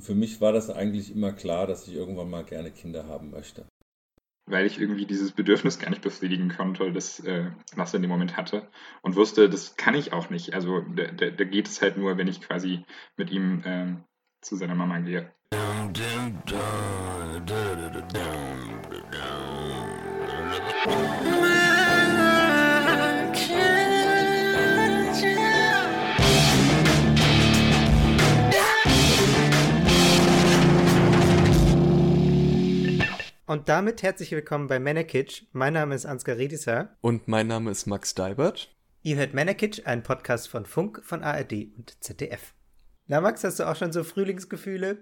für mich war das eigentlich immer klar, dass ich irgendwann mal gerne Kinder haben möchte. Weil ich irgendwie dieses Bedürfnis gar nicht befriedigen konnte, das äh, was er in dem Moment hatte. Und wusste, das kann ich auch nicht. Also da, da, da geht es halt nur, wenn ich quasi mit ihm äh, zu seiner Mama gehe. Und damit herzlich willkommen bei Manakitsch. Mein Name ist Ansgar Riedisser. Und mein Name ist Max Deibert. Ihr hört Manakitsch, einen Podcast von Funk, von ARD und ZDF. Na Max, hast du auch schon so Frühlingsgefühle?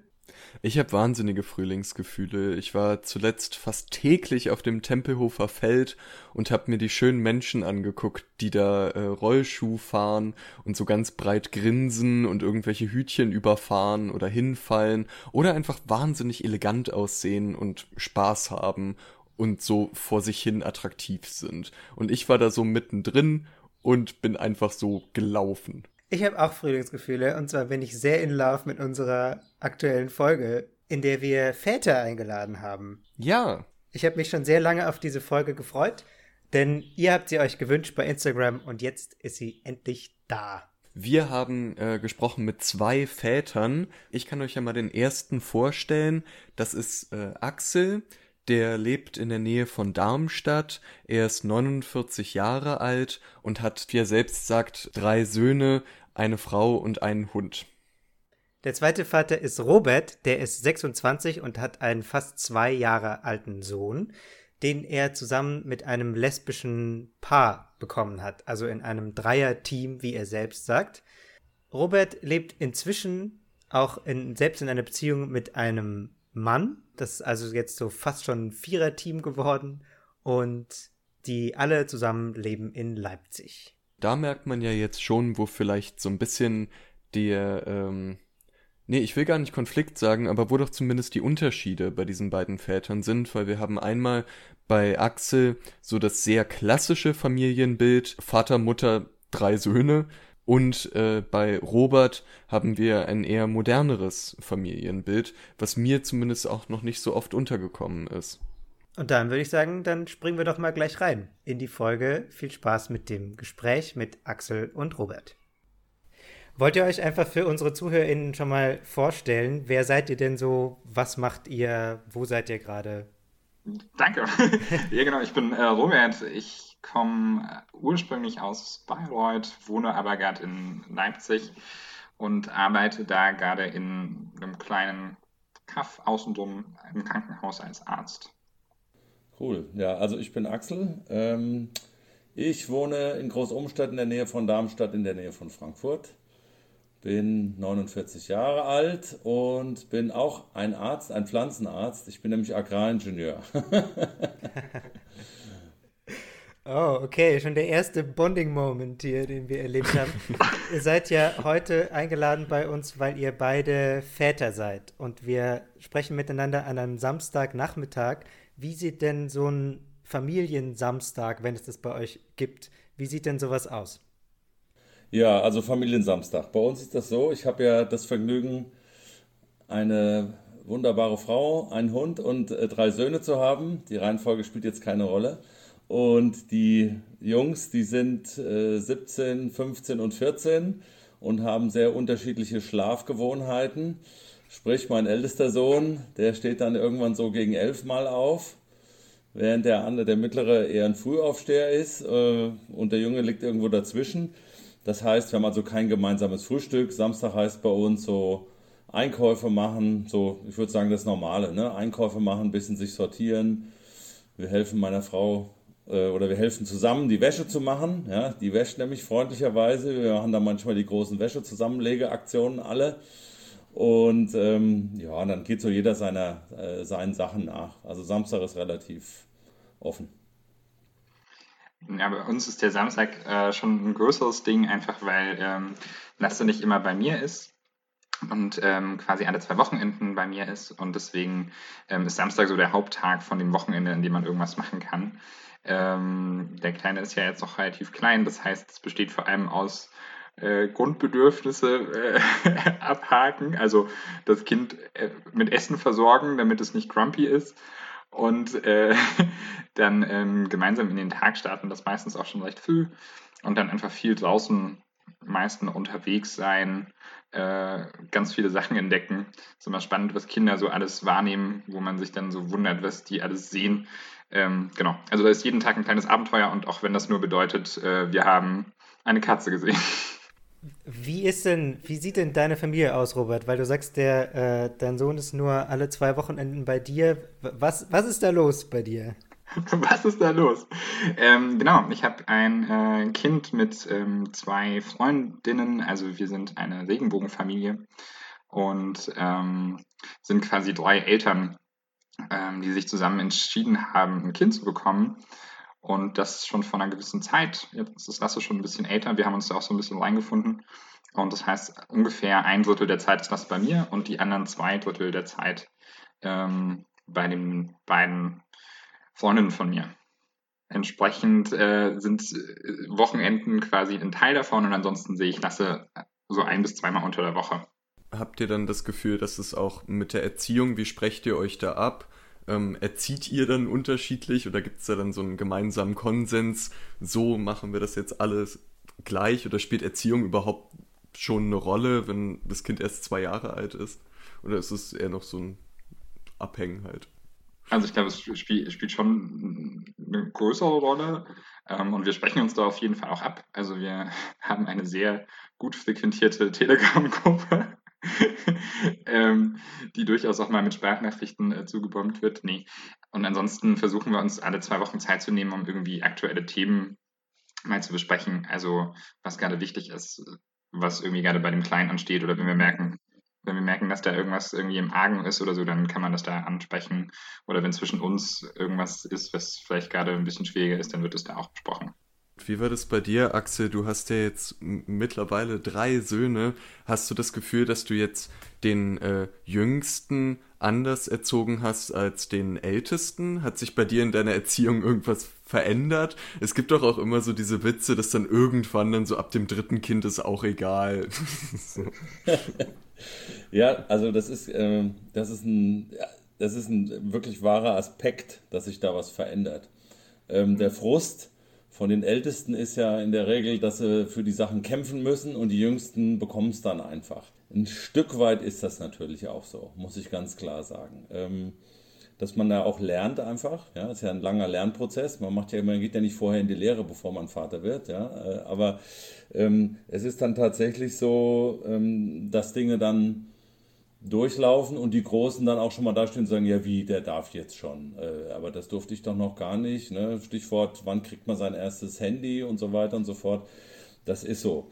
Ich habe wahnsinnige Frühlingsgefühle. Ich war zuletzt fast täglich auf dem Tempelhofer Feld und habe mir die schönen Menschen angeguckt, die da äh, Rollschuh fahren und so ganz breit grinsen und irgendwelche Hütchen überfahren oder hinfallen oder einfach wahnsinnig elegant aussehen und Spaß haben und so vor sich hin attraktiv sind. Und ich war da so mittendrin und bin einfach so gelaufen. Ich habe auch Frühlingsgefühle und zwar bin ich sehr in Love mit unserer aktuellen Folge, in der wir Väter eingeladen haben. Ja. Ich habe mich schon sehr lange auf diese Folge gefreut, denn ihr habt sie euch gewünscht bei Instagram und jetzt ist sie endlich da. Wir haben äh, gesprochen mit zwei Vätern. Ich kann euch ja mal den ersten vorstellen. Das ist äh, Axel. Der lebt in der Nähe von Darmstadt. Er ist 49 Jahre alt und hat, wie er selbst sagt, drei Söhne, eine Frau und einen Hund. Der zweite Vater ist Robert, der ist 26 und hat einen fast zwei Jahre alten Sohn, den er zusammen mit einem lesbischen Paar bekommen hat, also in einem Dreier-Team, wie er selbst sagt. Robert lebt inzwischen auch in, selbst in einer Beziehung mit einem Mann. Das ist also jetzt so fast schon ein Viererteam geworden. Und die alle zusammen leben in Leipzig. Da merkt man ja jetzt schon, wo vielleicht so ein bisschen der, ähm, nee, ich will gar nicht Konflikt sagen, aber wo doch zumindest die Unterschiede bei diesen beiden Vätern sind, weil wir haben einmal bei Axel so das sehr klassische Familienbild, Vater, Mutter, drei Söhne, und äh, bei Robert haben wir ein eher moderneres Familienbild, was mir zumindest auch noch nicht so oft untergekommen ist. Und dann würde ich sagen, dann springen wir doch mal gleich rein in die Folge. Viel Spaß mit dem Gespräch mit Axel und Robert. Wollt ihr euch einfach für unsere ZuhörerInnen schon mal vorstellen? Wer seid ihr denn so? Was macht ihr? Wo seid ihr gerade? Danke. ja, genau. Ich bin äh, Robert. Ich komme ursprünglich aus Bayreuth, wohne aber gerade in Leipzig und arbeite da gerade in einem kleinen Kaff außenrum im Krankenhaus als Arzt. Cool. Ja, also ich bin Axel. Ähm, ich wohne in Großumstadt in der Nähe von Darmstadt, in der Nähe von Frankfurt. Bin 49 Jahre alt und bin auch ein Arzt, ein Pflanzenarzt. Ich bin nämlich Agraringenieur. Oh, okay, schon der erste Bonding-Moment hier, den wir erlebt haben. ihr seid ja heute eingeladen bei uns, weil ihr beide Väter seid. Und wir sprechen miteinander an einem Samstagnachmittag. Wie sieht denn so ein Familiensamstag, wenn es das bei euch gibt, wie sieht denn sowas aus? Ja, also Familiensamstag. Bei uns ist das so, ich habe ja das Vergnügen, eine wunderbare Frau, einen Hund und äh, drei Söhne zu haben. Die Reihenfolge spielt jetzt keine Rolle. Und die Jungs, die sind äh, 17, 15 und 14 und haben sehr unterschiedliche Schlafgewohnheiten. Sprich, mein ältester Sohn, der steht dann irgendwann so gegen elf Mal auf, während der andere, der mittlere, eher ein Frühaufsteher ist äh, und der Junge liegt irgendwo dazwischen. Das heißt, wir haben also kein gemeinsames Frühstück. Samstag heißt bei uns so Einkäufe machen, so ich würde sagen das Normale, ne? Einkäufe machen, ein bisschen sich sortieren. Wir helfen meiner Frau oder wir helfen zusammen, die Wäsche zu machen. Ja, die wäscht nämlich freundlicherweise. Wir machen da manchmal die großen Wäschezusammenlegeaktionen alle. Und ähm, ja, dann geht so jeder seiner, äh, seinen Sachen nach. Also Samstag ist relativ offen. Ja, bei uns ist der Samstag äh, schon ein größeres Ding, einfach weil ähm, Lasse nicht immer bei mir ist und ähm, quasi alle zwei Wochenenden bei mir ist. Und deswegen ähm, ist Samstag so der Haupttag von dem Wochenende, in dem man irgendwas machen kann. Ähm, der Kleine ist ja jetzt noch relativ klein, das heißt, es besteht vor allem aus äh, Grundbedürfnisse äh, abhaken. Also das Kind äh, mit Essen versorgen, damit es nicht grumpy ist. Und äh, dann ähm, gemeinsam in den Tag starten, das meistens auch schon recht früh. Und dann einfach viel draußen meisten unterwegs sein, äh, ganz viele Sachen entdecken. Es ist immer spannend, was Kinder so alles wahrnehmen, wo man sich dann so wundert, was die alles sehen. Ähm, genau, also da ist jeden Tag ein kleines Abenteuer und auch wenn das nur bedeutet, äh, wir haben eine Katze gesehen. Wie ist denn, wie sieht denn deine Familie aus, Robert? Weil du sagst, der, äh, dein Sohn ist nur alle zwei Wochenenden bei dir. Was, was ist da los bei dir? Was ist da los? Ähm, genau, ich habe ein äh, Kind mit ähm, zwei Freundinnen, also wir sind eine Regenbogenfamilie und ähm, sind quasi drei Eltern, ähm, die sich zusammen entschieden haben, ein Kind zu bekommen. Und das schon vor einer gewissen Zeit. Jetzt ist Lasse schon ein bisschen älter. Wir haben uns da auch so ein bisschen reingefunden. Und das heißt, ungefähr ein Drittel der Zeit ist Lasse bei mir und die anderen zwei Drittel der Zeit ähm, bei den beiden Freundinnen von mir. Entsprechend äh, sind äh, Wochenenden quasi ein Teil davon und ansonsten sehe ich Lasse so ein bis zweimal unter der Woche. Habt ihr dann das Gefühl, dass es auch mit der Erziehung, wie sprecht ihr euch da ab? Ähm, erzieht ihr dann unterschiedlich oder gibt es da dann so einen gemeinsamen Konsens, so machen wir das jetzt alles gleich oder spielt Erziehung überhaupt schon eine Rolle, wenn das Kind erst zwei Jahre alt ist? Oder ist es eher noch so ein Abhängen halt? Also ich glaube, es spiel, spielt schon eine größere Rolle ähm, und wir sprechen uns da auf jeden Fall auch ab. Also wir haben eine sehr gut frequentierte Telegram-Gruppe, ähm, die durchaus auch mal mit Sprachnachrichten äh, zugebombt wird. Nee. Und ansonsten versuchen wir uns alle zwei Wochen Zeit zu nehmen, um irgendwie aktuelle Themen mal zu besprechen. Also was gerade wichtig ist, was irgendwie gerade bei dem Kleinen ansteht oder wenn wir merken, wenn wir merken, dass da irgendwas irgendwie im Argen ist oder so, dann kann man das da ansprechen. Oder wenn zwischen uns irgendwas ist, was vielleicht gerade ein bisschen schwieriger ist, dann wird es da auch besprochen. Wie war das bei dir, Axel? Du hast ja jetzt mittlerweile drei Söhne. Hast du das Gefühl, dass du jetzt den äh, Jüngsten anders erzogen hast als den Ältesten? Hat sich bei dir in deiner Erziehung irgendwas verändert? Es gibt doch auch immer so diese Witze, dass dann irgendwann dann so ab dem dritten Kind ist auch egal. Ja, also das ist, äh, das ist ein, das ist ein wirklich wahrer Aspekt, dass sich da was verändert. Ähm, der Frust von den Ältesten ist ja in der Regel, dass sie für die Sachen kämpfen müssen und die Jüngsten bekommen es dann einfach. Ein Stück weit ist das natürlich auch so, muss ich ganz klar sagen. Ähm, dass man da auch lernt einfach. Ja, ist ja ein langer Lernprozess. Man macht ja, man geht ja nicht vorher in die Lehre, bevor man Vater wird. Ja, äh, aber ähm, es ist dann tatsächlich so, ähm, dass Dinge dann durchlaufen und die Großen dann auch schon mal dastehen und sagen, ja wie, der darf jetzt schon. Äh, aber das durfte ich doch noch gar nicht. Ne? Stichwort, wann kriegt man sein erstes Handy und so weiter und so fort. Das ist so.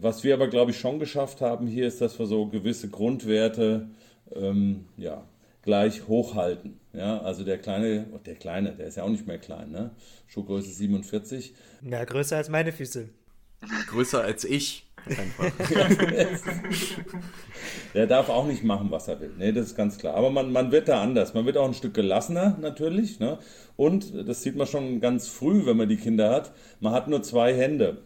Was wir aber, glaube ich, schon geschafft haben hier, ist, dass wir so gewisse Grundwerte ähm, ja, gleich hochhalten. Ja, also der kleine, der kleine, der ist ja auch nicht mehr klein, ne? Schuhgröße 47. Ja, größer als meine Füße. Größer als ich. Der darf auch nicht machen, was er will. Nee, das ist ganz klar. Aber man, man wird da anders. Man wird auch ein Stück gelassener natürlich. Ne? Und das sieht man schon ganz früh, wenn man die Kinder hat. Man hat nur zwei Hände.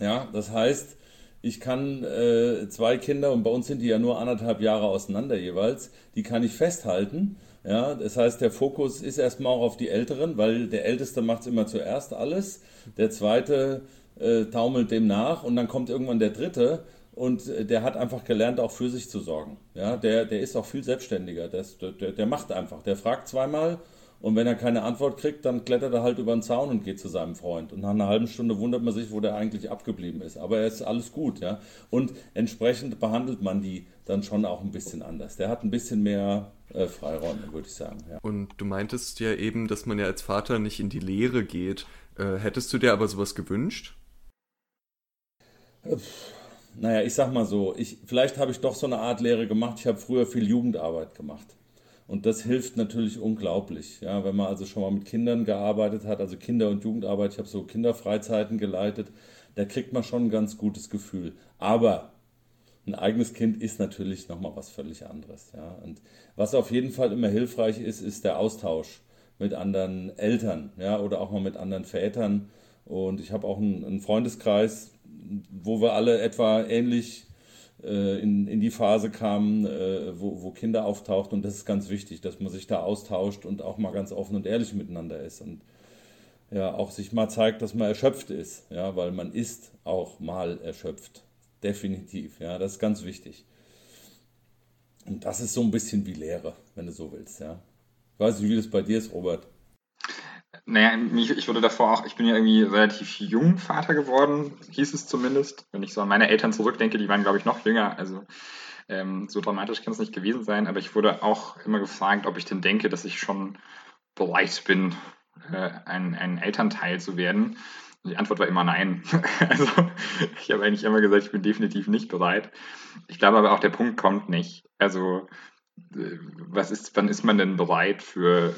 Ja, das heißt, ich kann äh, zwei Kinder, und bei uns sind die ja nur anderthalb Jahre auseinander jeweils, die kann ich festhalten. Ja, das heißt, der Fokus ist erstmal auch auf die Älteren, weil der Älteste macht es immer zuerst alles. Der Zweite äh, taumelt dem nach und dann kommt irgendwann der Dritte und äh, der hat einfach gelernt, auch für sich zu sorgen. Ja, der, der ist auch viel selbstständiger. Der, der, der macht einfach. Der fragt zweimal und wenn er keine Antwort kriegt, dann klettert er halt über den Zaun und geht zu seinem Freund. Und nach einer halben Stunde wundert man sich, wo der eigentlich abgeblieben ist. Aber er ist alles gut, ja. Und entsprechend behandelt man die dann schon auch ein bisschen anders. Der hat ein bisschen mehr äh, Freiräume, würde ich sagen. Ja. Und du meintest ja eben, dass man ja als Vater nicht in die Lehre geht. Äh, hättest du dir aber sowas gewünscht? Naja, ich sag mal so, ich, vielleicht habe ich doch so eine Art Lehre gemacht. Ich habe früher viel Jugendarbeit gemacht. Und das hilft natürlich unglaublich. Ja, wenn man also schon mal mit Kindern gearbeitet hat, also Kinder- und Jugendarbeit, ich habe so Kinderfreizeiten geleitet, da kriegt man schon ein ganz gutes Gefühl. Aber ein eigenes Kind ist natürlich nochmal was völlig anderes. Ja. Und was auf jeden Fall immer hilfreich ist, ist der Austausch mit anderen Eltern ja, oder auch mal mit anderen Vätern Und ich habe auch einen, einen, Freundeskreis, wo wir alle etwa ähnlich äh, in, in die Phase kamen, äh, wo, wo Kinder auftauchten. Und das ist ganz wichtig, dass man sich da austauscht und auch mal ganz offen und ehrlich miteinander ist. Und ja, auch sich mal zeigt, dass man erschöpft ist. Ja, weil man ist auch mal erschöpft. Definitiv. Ja, das ist ganz wichtig. Und das ist so ein bisschen wie Lehre, wenn du so willst. Ja. Ich weiß nicht, wie das bei dir ist, Robert. Naja, ich, wurde davor auch, ich bin ja irgendwie relativ jung Vater geworden, hieß es zumindest. Wenn ich so an meine Eltern zurückdenke, die waren, glaube ich, noch jünger. Also ähm, so dramatisch kann es nicht gewesen sein. Aber ich wurde auch immer gefragt, ob ich denn denke, dass ich schon bereit bin, äh, ein, ein Elternteil zu werden. Die Antwort war immer nein. also ich habe eigentlich immer gesagt, ich bin definitiv nicht bereit. Ich glaube aber auch, der Punkt kommt nicht. Also äh, was ist, wann ist man denn bereit für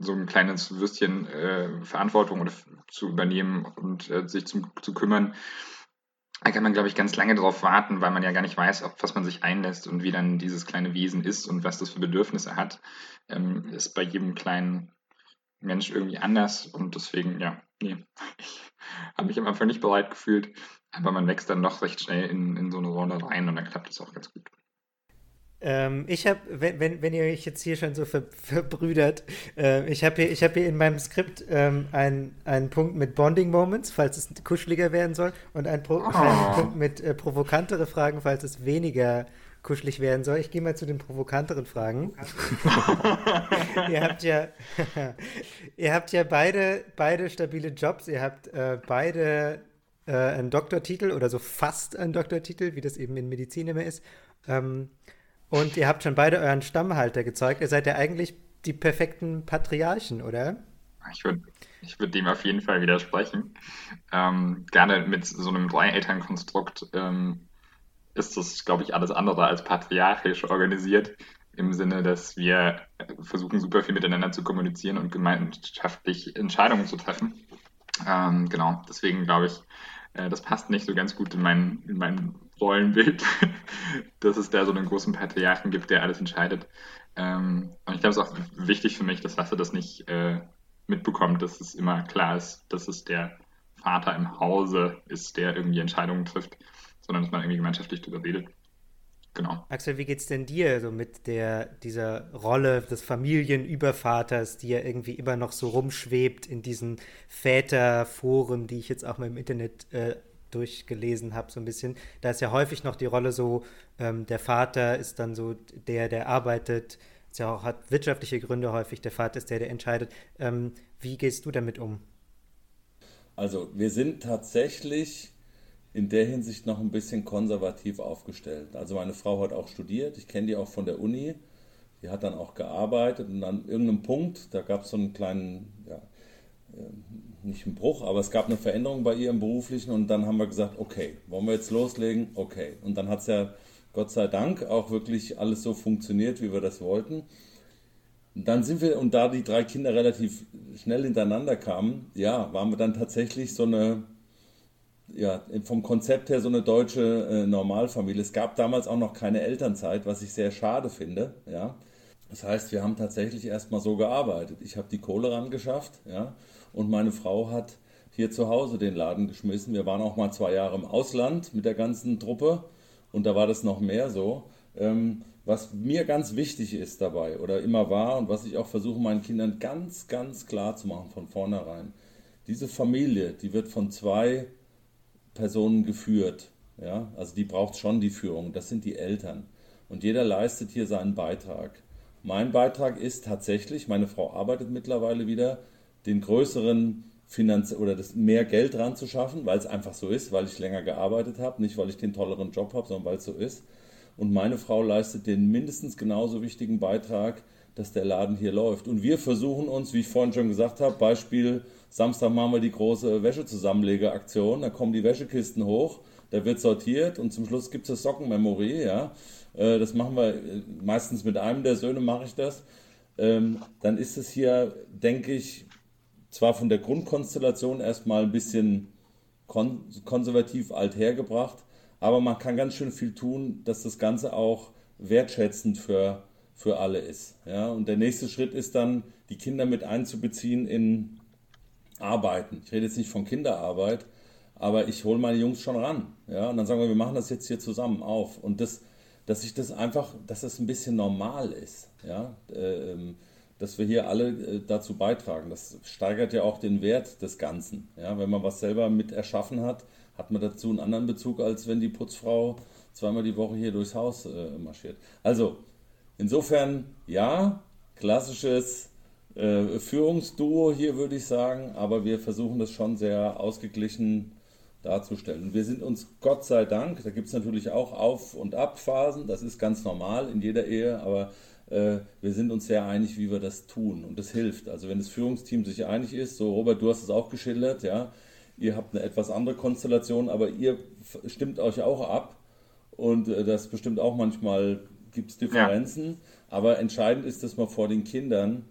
so ein kleines Würstchen äh, Verantwortung oder zu übernehmen und äh, sich zum, zu kümmern. Da kann man, glaube ich, ganz lange darauf warten, weil man ja gar nicht weiß, auf was man sich einlässt und wie dann dieses kleine Wesen ist und was das für Bedürfnisse hat. Ähm, ist bei jedem kleinen Mensch irgendwie anders und deswegen, ja, nee, ich habe mich am Anfang nicht bereit gefühlt, aber man wächst dann doch recht schnell in, in so eine Rolle rein und dann klappt es auch ganz gut. Ähm, ich habe, wenn, wenn, wenn, ihr euch jetzt hier schon so ver, verbrüdert, äh, ich habe hier, hab hier in meinem Skript ähm, einen, einen Punkt mit Bonding Moments, falls es kuscheliger werden soll, und einen, Pro, oh. einen Punkt mit äh, provokantere Fragen, falls es weniger kuschelig werden soll. Ich gehe mal zu den provokanteren Fragen. ihr habt ja, ihr habt ja beide, beide stabile Jobs, ihr habt äh, beide äh, einen Doktortitel oder so fast einen Doktortitel, wie das eben in Medizin immer ist. Ähm, und ihr habt schon beide euren Stammhalter gezeugt. Ihr seid ja eigentlich die perfekten Patriarchen, oder? Ich würde ich würd dem auf jeden Fall widersprechen. Ähm, gerne mit so einem Drei-Eltern-Konstrukt ähm, ist das, glaube ich, alles andere als patriarchisch organisiert. Im Sinne, dass wir versuchen, super viel miteinander zu kommunizieren und gemeinschaftlich Entscheidungen zu treffen. Ähm, genau, deswegen glaube ich, äh, das passt nicht so ganz gut in mein, in mein Rollenbild, dass es da so einen großen Patriarchen gibt, der alles entscheidet. Ähm, und ich glaube, es ist auch wichtig für mich, dass Lasse das nicht äh, mitbekommt, dass es immer klar ist, dass es der Vater im Hause ist, der irgendwie Entscheidungen trifft, sondern dass man irgendwie gemeinschaftlich darüber redet. Genau. Axel, wie geht's denn dir so mit der, dieser Rolle des Familienübervaters, die ja irgendwie immer noch so rumschwebt in diesen Väterforen, die ich jetzt auch mal im Internet äh, durchgelesen habe, so ein bisschen. Da ist ja häufig noch die Rolle so, ähm, der Vater ist dann so der, der arbeitet, ist ja auch, hat wirtschaftliche Gründe häufig, der Vater ist der, der entscheidet. Ähm, wie gehst du damit um? Also wir sind tatsächlich in der Hinsicht noch ein bisschen konservativ aufgestellt. Also meine Frau hat auch studiert, ich kenne die auch von der Uni, die hat dann auch gearbeitet und an irgendeinem Punkt, da gab es so einen kleinen, ja, äh, nicht einen Bruch, aber es gab eine Veränderung bei ihr im beruflichen und dann haben wir gesagt, okay, wollen wir jetzt loslegen? Okay. Und dann hat es ja Gott sei Dank auch wirklich alles so funktioniert, wie wir das wollten. Und dann sind wir, und da die drei Kinder relativ schnell hintereinander kamen, ja, waren wir dann tatsächlich so eine ja, vom Konzept her so eine deutsche äh, Normalfamilie. Es gab damals auch noch keine Elternzeit, was ich sehr schade finde. Ja. Das heißt, wir haben tatsächlich erstmal so gearbeitet. Ich habe die Kohle ran geschafft ja, und meine Frau hat hier zu Hause den Laden geschmissen. Wir waren auch mal zwei Jahre im Ausland mit der ganzen Truppe und da war das noch mehr so. Ähm, was mir ganz wichtig ist dabei oder immer war und was ich auch versuche meinen Kindern ganz, ganz klar zu machen von vornherein. Diese Familie, die wird von zwei Personen geführt. Ja? Also die braucht schon die Führung. Das sind die Eltern. Und jeder leistet hier seinen Beitrag. Mein Beitrag ist tatsächlich, meine Frau arbeitet mittlerweile wieder, den größeren Finanz oder das mehr Geld dran zu schaffen, weil es einfach so ist, weil ich länger gearbeitet habe, nicht weil ich den tolleren Job habe, sondern weil es so ist. Und meine Frau leistet den mindestens genauso wichtigen Beitrag, dass der Laden hier läuft. Und wir versuchen uns, wie ich vorhin schon gesagt habe, Beispiel Samstag machen wir die große Wäschezusammenlegeaktion, da kommen die Wäschekisten hoch, da wird sortiert und zum Schluss gibt es das Sockenmemory, ja. Äh, das machen wir äh, meistens mit einem der Söhne, mache ich das. Ähm, dann ist es hier, denke ich, zwar von der Grundkonstellation erstmal ein bisschen kon konservativ alt hergebracht, aber man kann ganz schön viel tun, dass das Ganze auch wertschätzend für, für alle ist. Ja? Und der nächste Schritt ist dann, die Kinder mit einzubeziehen in arbeiten. Ich rede jetzt nicht von Kinderarbeit, aber ich hole meine Jungs schon ran. Ja, und dann sagen wir, wir machen das jetzt hier zusammen auf. Und das, dass ich das einfach, dass es das ein bisschen normal ist. Ja, ähm, dass wir hier alle äh, dazu beitragen. Das steigert ja auch den Wert des Ganzen. Ja, wenn man was selber mit erschaffen hat, hat man dazu einen anderen Bezug, als wenn die Putzfrau zweimal die Woche hier durchs Haus äh, marschiert. Also, insofern, ja, klassisches äh, Führungsduo hier, würde ich sagen, aber wir versuchen das schon sehr ausgeglichen darzustellen. Wir sind uns Gott sei Dank, da gibt es natürlich auch Auf- und Abphasen, das ist ganz normal in jeder Ehe, aber äh, wir sind uns sehr einig, wie wir das tun und das hilft. Also wenn das Führungsteam sich einig ist, so Robert, du hast es auch geschildert, ja, ihr habt eine etwas andere Konstellation, aber ihr stimmt euch auch ab und äh, das bestimmt auch manchmal gibt es Differenzen, ja. aber entscheidend ist, dass man vor den Kindern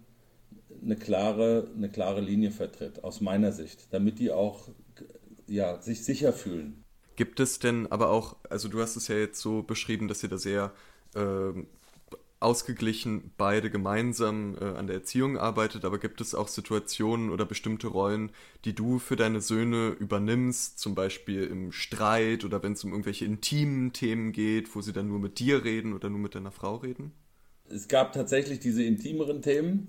eine klare, eine klare Linie vertritt, aus meiner Sicht, damit die auch ja, sich sicher fühlen. Gibt es denn aber auch, also du hast es ja jetzt so beschrieben, dass ihr da sehr äh, ausgeglichen beide gemeinsam äh, an der Erziehung arbeitet, aber gibt es auch Situationen oder bestimmte Rollen, die du für deine Söhne übernimmst, zum Beispiel im Streit oder wenn es um irgendwelche intimen Themen geht, wo sie dann nur mit dir reden oder nur mit deiner Frau reden? Es gab tatsächlich diese intimeren Themen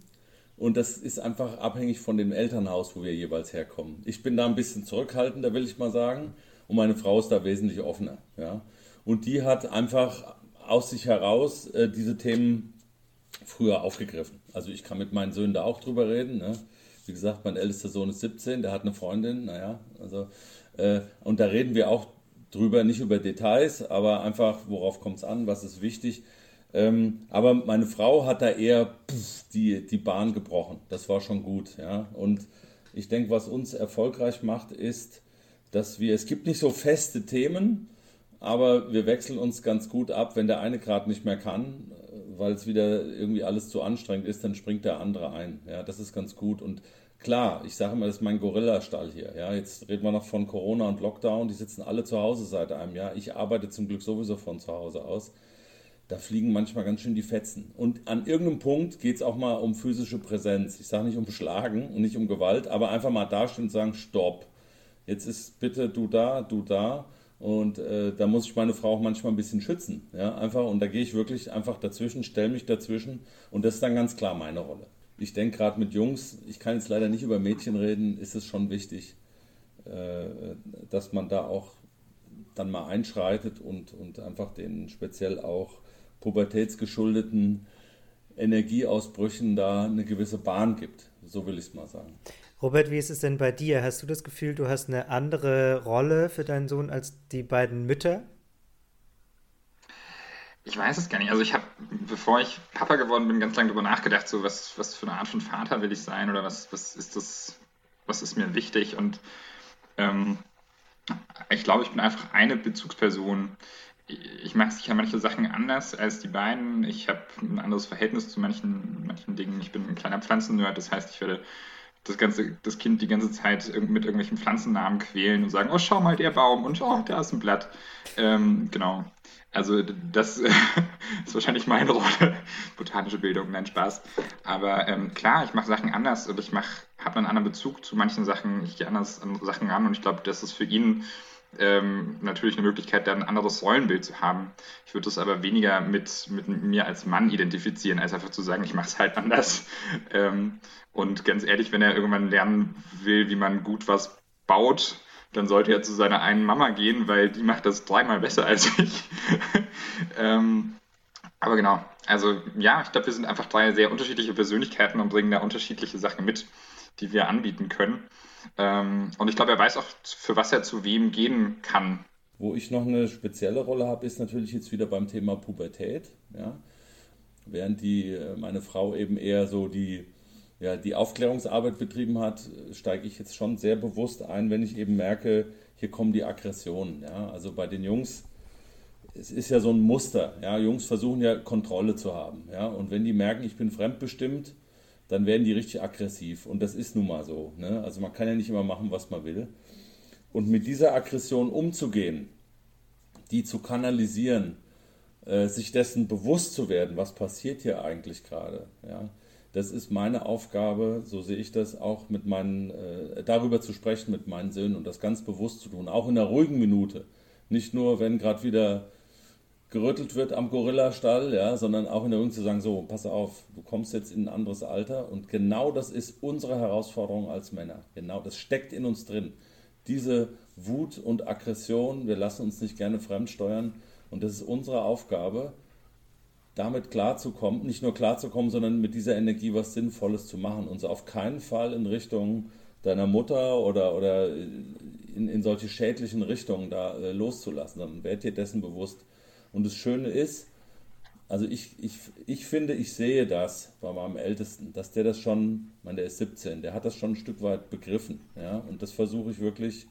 und das ist einfach abhängig von dem Elternhaus, wo wir jeweils herkommen. Ich bin da ein bisschen zurückhaltender, will ich mal sagen, und meine Frau ist da wesentlich offener. Ja? Und die hat einfach aus sich heraus äh, diese Themen früher aufgegriffen. Also ich kann mit meinen Söhnen da auch drüber reden. Ne? Wie gesagt, mein ältester Sohn ist 17, der hat eine Freundin, naja, also äh, und da reden wir auch drüber, nicht über Details, aber einfach, worauf kommt es an, was ist wichtig. Ähm, aber meine Frau hat da eher pff, die, die Bahn gebrochen. Das war schon gut, ja. Und ich denke, was uns erfolgreich macht, ist, dass wir, es gibt nicht so feste Themen, aber wir wechseln uns ganz gut ab. Wenn der eine gerade nicht mehr kann, weil es wieder irgendwie alles zu anstrengend ist, dann springt der andere ein. Ja, das ist ganz gut. Und klar, ich sage immer, das ist mein Gorilla-Stall hier. Ja, jetzt reden wir noch von Corona und Lockdown. Die sitzen alle zu Hause seit einem Jahr. Ich arbeite zum Glück sowieso von zu Hause aus. Da fliegen manchmal ganz schön die Fetzen. Und an irgendeinem Punkt geht es auch mal um physische Präsenz. Ich sage nicht um Schlagen und nicht um Gewalt, aber einfach mal dastehen und sagen, stopp. Jetzt ist bitte du da, du da. Und äh, da muss ich meine Frau auch manchmal ein bisschen schützen. Ja, einfach. Und da gehe ich wirklich einfach dazwischen, stelle mich dazwischen. Und das ist dann ganz klar meine Rolle. Ich denke gerade mit Jungs, ich kann jetzt leider nicht über Mädchen reden, ist es schon wichtig, äh, dass man da auch dann mal einschreitet und, und einfach den speziell auch pubertätsgeschuldeten Energieausbrüchen da eine gewisse Bahn gibt. So will ich es mal sagen. Robert, wie ist es denn bei dir? Hast du das Gefühl, du hast eine andere Rolle für deinen Sohn als die beiden Mütter? Ich weiß es gar nicht. Also ich habe, bevor ich Papa geworden bin, ganz lange darüber nachgedacht, so was, was für eine Art von Vater will ich sein oder was, was ist das, was ist mir wichtig und ähm, ich glaube, ich bin einfach eine Bezugsperson. Ich mache sicher manche Sachen anders als die beiden. Ich habe ein anderes Verhältnis zu manchen, manchen Dingen. Ich bin ein kleiner Pflanzennerd, das heißt, ich werde das, ganze, das Kind die ganze Zeit mit irgendwelchen Pflanzennamen quälen und sagen, oh, schau mal, der Baum und oh, da ist ein Blatt. Ähm, genau. Also das ist wahrscheinlich meine Rolle. Botanische Bildung, nein, Spaß. Aber ähm, klar, ich mache Sachen anders und ich habe einen anderen Bezug zu manchen Sachen. Ich gehe anders an Sachen ran und ich glaube, das ist für ihn ähm, natürlich eine Möglichkeit, dann ein anderes Rollenbild zu haben. Ich würde das aber weniger mit, mit mir als Mann identifizieren, als einfach zu sagen, ich mache es halt anders. Ähm, und ganz ehrlich, wenn er irgendwann lernen will, wie man gut was baut, dann sollte er zu seiner einen Mama gehen, weil die macht das dreimal besser als ich. ähm, aber genau, also ja, ich glaube, wir sind einfach drei sehr unterschiedliche Persönlichkeiten und bringen da unterschiedliche Sachen mit, die wir anbieten können. Ähm, und ich glaube, er weiß auch, für was er zu wem gehen kann. Wo ich noch eine spezielle Rolle habe, ist natürlich jetzt wieder beim Thema Pubertät. Ja? Während die, äh, meine Frau eben eher so die, ja, die Aufklärungsarbeit betrieben hat, steige ich jetzt schon sehr bewusst ein, wenn ich eben merke, hier kommen die Aggressionen. Ja? Also bei den Jungs, es ist ja so ein Muster. Ja? Jungs versuchen ja Kontrolle zu haben. Ja? Und wenn die merken, ich bin fremdbestimmt, dann werden die richtig aggressiv. Und das ist nun mal so. Ne? Also man kann ja nicht immer machen, was man will. Und mit dieser Aggression umzugehen, die zu kanalisieren, äh, sich dessen bewusst zu werden, was passiert hier eigentlich gerade, ja, das ist meine Aufgabe, so sehe ich das, auch mit meinen, äh, darüber zu sprechen mit meinen Söhnen und das ganz bewusst zu tun, auch in einer ruhigen Minute. Nicht nur, wenn gerade wieder gerüttelt wird am Gorillastall, ja, sondern auch in der Jugend zu sagen, so, pass auf, du kommst jetzt in ein anderes Alter und genau das ist unsere Herausforderung als Männer. Genau, das steckt in uns drin. Diese Wut und Aggression, wir lassen uns nicht gerne fremdsteuern und das ist unsere Aufgabe, damit klarzukommen, nicht nur klarzukommen, sondern mit dieser Energie was Sinnvolles zu machen und so auf keinen Fall in Richtung deiner Mutter oder, oder in, in solche schädlichen Richtungen da äh, loszulassen, sondern werd dir dessen bewusst, und das Schöne ist, also ich, ich, ich finde, ich sehe das bei meinem Ältesten, dass der das schon, ich der ist 17, der hat das schon ein Stück weit begriffen. Ja? Und das versuche ich wirklich